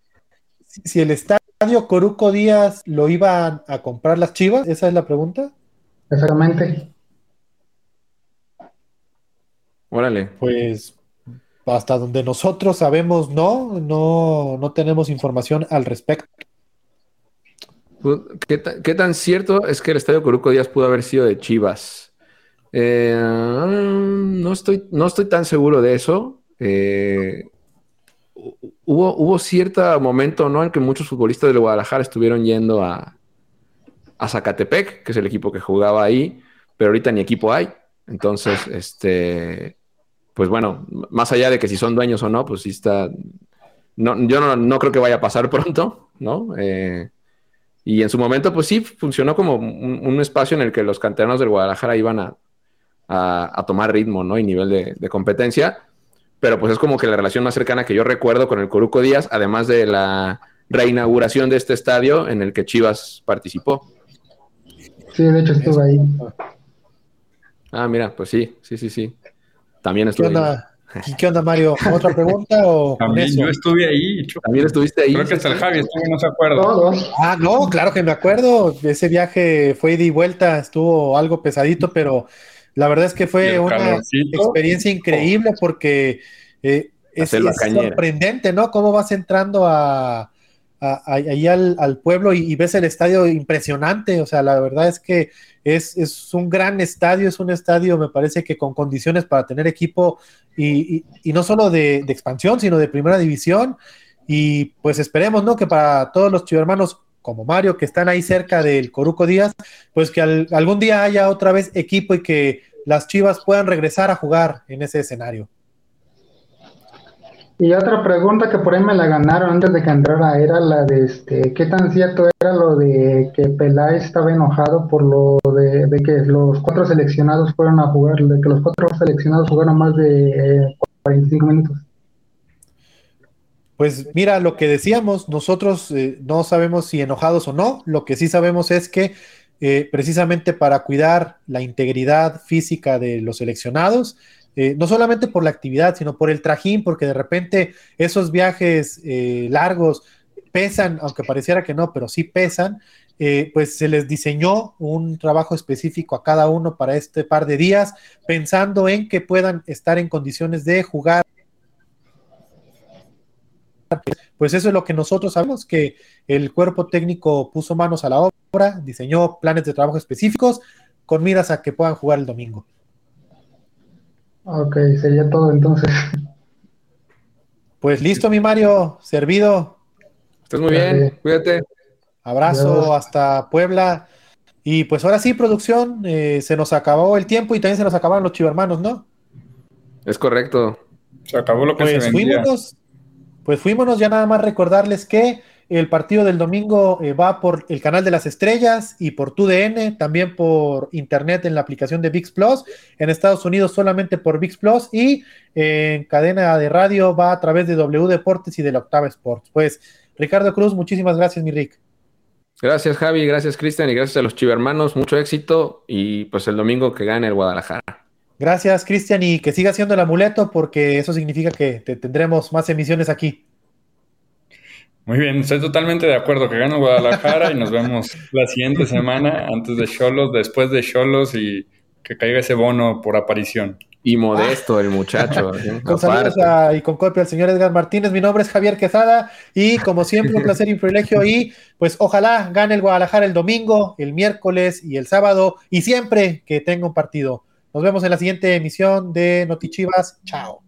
si el estadio Coruco Díaz lo iban a comprar las Chivas, esa es la pregunta. Exactamente. Órale. Pues hasta donde nosotros sabemos, no, no, no tenemos información al respecto. Pues, ¿Qué, tan cierto es que el estadio Coruco Díaz pudo haber sido de Chivas? Eh, no, estoy, no estoy tan seguro de eso. Eh, hubo, hubo cierto momento ¿no? en que muchos futbolistas del Guadalajara estuvieron yendo a, a Zacatepec, que es el equipo que jugaba ahí, pero ahorita ni equipo hay. Entonces, este, pues bueno, más allá de que si son dueños o no, pues sí está. No, yo no, creo que vaya a pasar pronto, ¿no? Eh, y en su momento, pues sí, funcionó como un, espacio en el que los canteranos del Guadalajara iban a, a, tomar ritmo, ¿no? Y nivel de, competencia. Pero pues es como que la relación más cercana que yo recuerdo con el Coruco Díaz, además de la reinauguración de este estadio en el que Chivas participó. Sí, de hecho estuve ahí. Ah, mira, pues sí, sí, sí, sí. También estuve ¿Qué onda. ¿Qué onda, Mario? ¿Otra pregunta o También yo estuve ahí. También estuviste ahí. Creo que hasta el Javi estuvo, no se acuerda. Ah, no, claro que me acuerdo. Ese viaje fue ida y vuelta, estuvo algo pesadito, pero la verdad es que fue una experiencia increíble porque eh, es, es sorprendente, ¿no? Cómo vas entrando a ahí al, pueblo y, ves el estadio impresionante. O sea, la verdad es que es, un gran estadio, es un estadio, me parece que con condiciones para tener equipo y, no solo de, expansión, sino de primera división. Y pues esperemos, ¿no? Que para todos los chivermanos como Mario, que están ahí cerca del Coruco Díaz, pues que algún día haya otra vez equipo y que las Chivas puedan regresar a jugar en ese escenario. Y otra pregunta que por ahí me la ganaron antes de que entrara era la de este, ¿qué tan cierto era lo de que Peláez estaba enojado por lo de, que los cuatro seleccionados fueron a jugar, de que los cuatro seleccionados jugaron más de 45 minutos? Pues mira, lo que decíamos, nosotros eh, no sabemos si enojados o no, lo que sí sabemos es que eh, precisamente para cuidar la integridad física de los seleccionados, eh, no solamente por la actividad, sino por el trajín, porque de repente esos viajes eh, largos pesan, aunque pareciera que no, pero sí pesan, eh, pues se les diseñó un trabajo específico a cada uno para este par de días, pensando en que puedan estar en condiciones de jugar. Pues eso es lo que nosotros sabemos, que el cuerpo técnico puso manos a la obra, diseñó planes de trabajo específicos con miras a que puedan jugar el domingo. Ok, sería todo entonces. Pues listo, mi Mario, servido. Estás muy bien, cuídate. Abrazo hasta Puebla. Y pues ahora sí, producción, eh, se nos acabó el tiempo y también se nos acabaron los chivermanos, ¿no? Es correcto. Se acabó lo que pues se vendía. Fuímonos, pues fuímonos ya nada más recordarles que el partido del domingo eh, va por el canal de las estrellas y por TUDN, también por internet en la aplicación de VIX Plus. En Estados Unidos solamente por VIX Plus y en cadena de radio va a través de W Deportes y de la Octava Sports. Pues Ricardo Cruz, muchísimas gracias, mi Rick. Gracias, Javi, gracias, Cristian, y gracias a los chivermanos. Mucho éxito y pues el domingo que gane el Guadalajara. Gracias, Cristian, y que siga siendo el amuleto porque eso significa que tendremos más emisiones aquí. Muy bien, estoy totalmente de acuerdo que gane Guadalajara y nos vemos la siguiente semana antes de Cholos, después de Cholos y que caiga ese bono por aparición. Y modesto el muchacho. ¿eh? con saludos y con copia al señor Edgar Martínez. Mi nombre es Javier Quesada y como siempre un placer y un privilegio y pues ojalá gane el Guadalajara el domingo, el miércoles y el sábado y siempre que tenga un partido. Nos vemos en la siguiente emisión de Notichivas. Chao.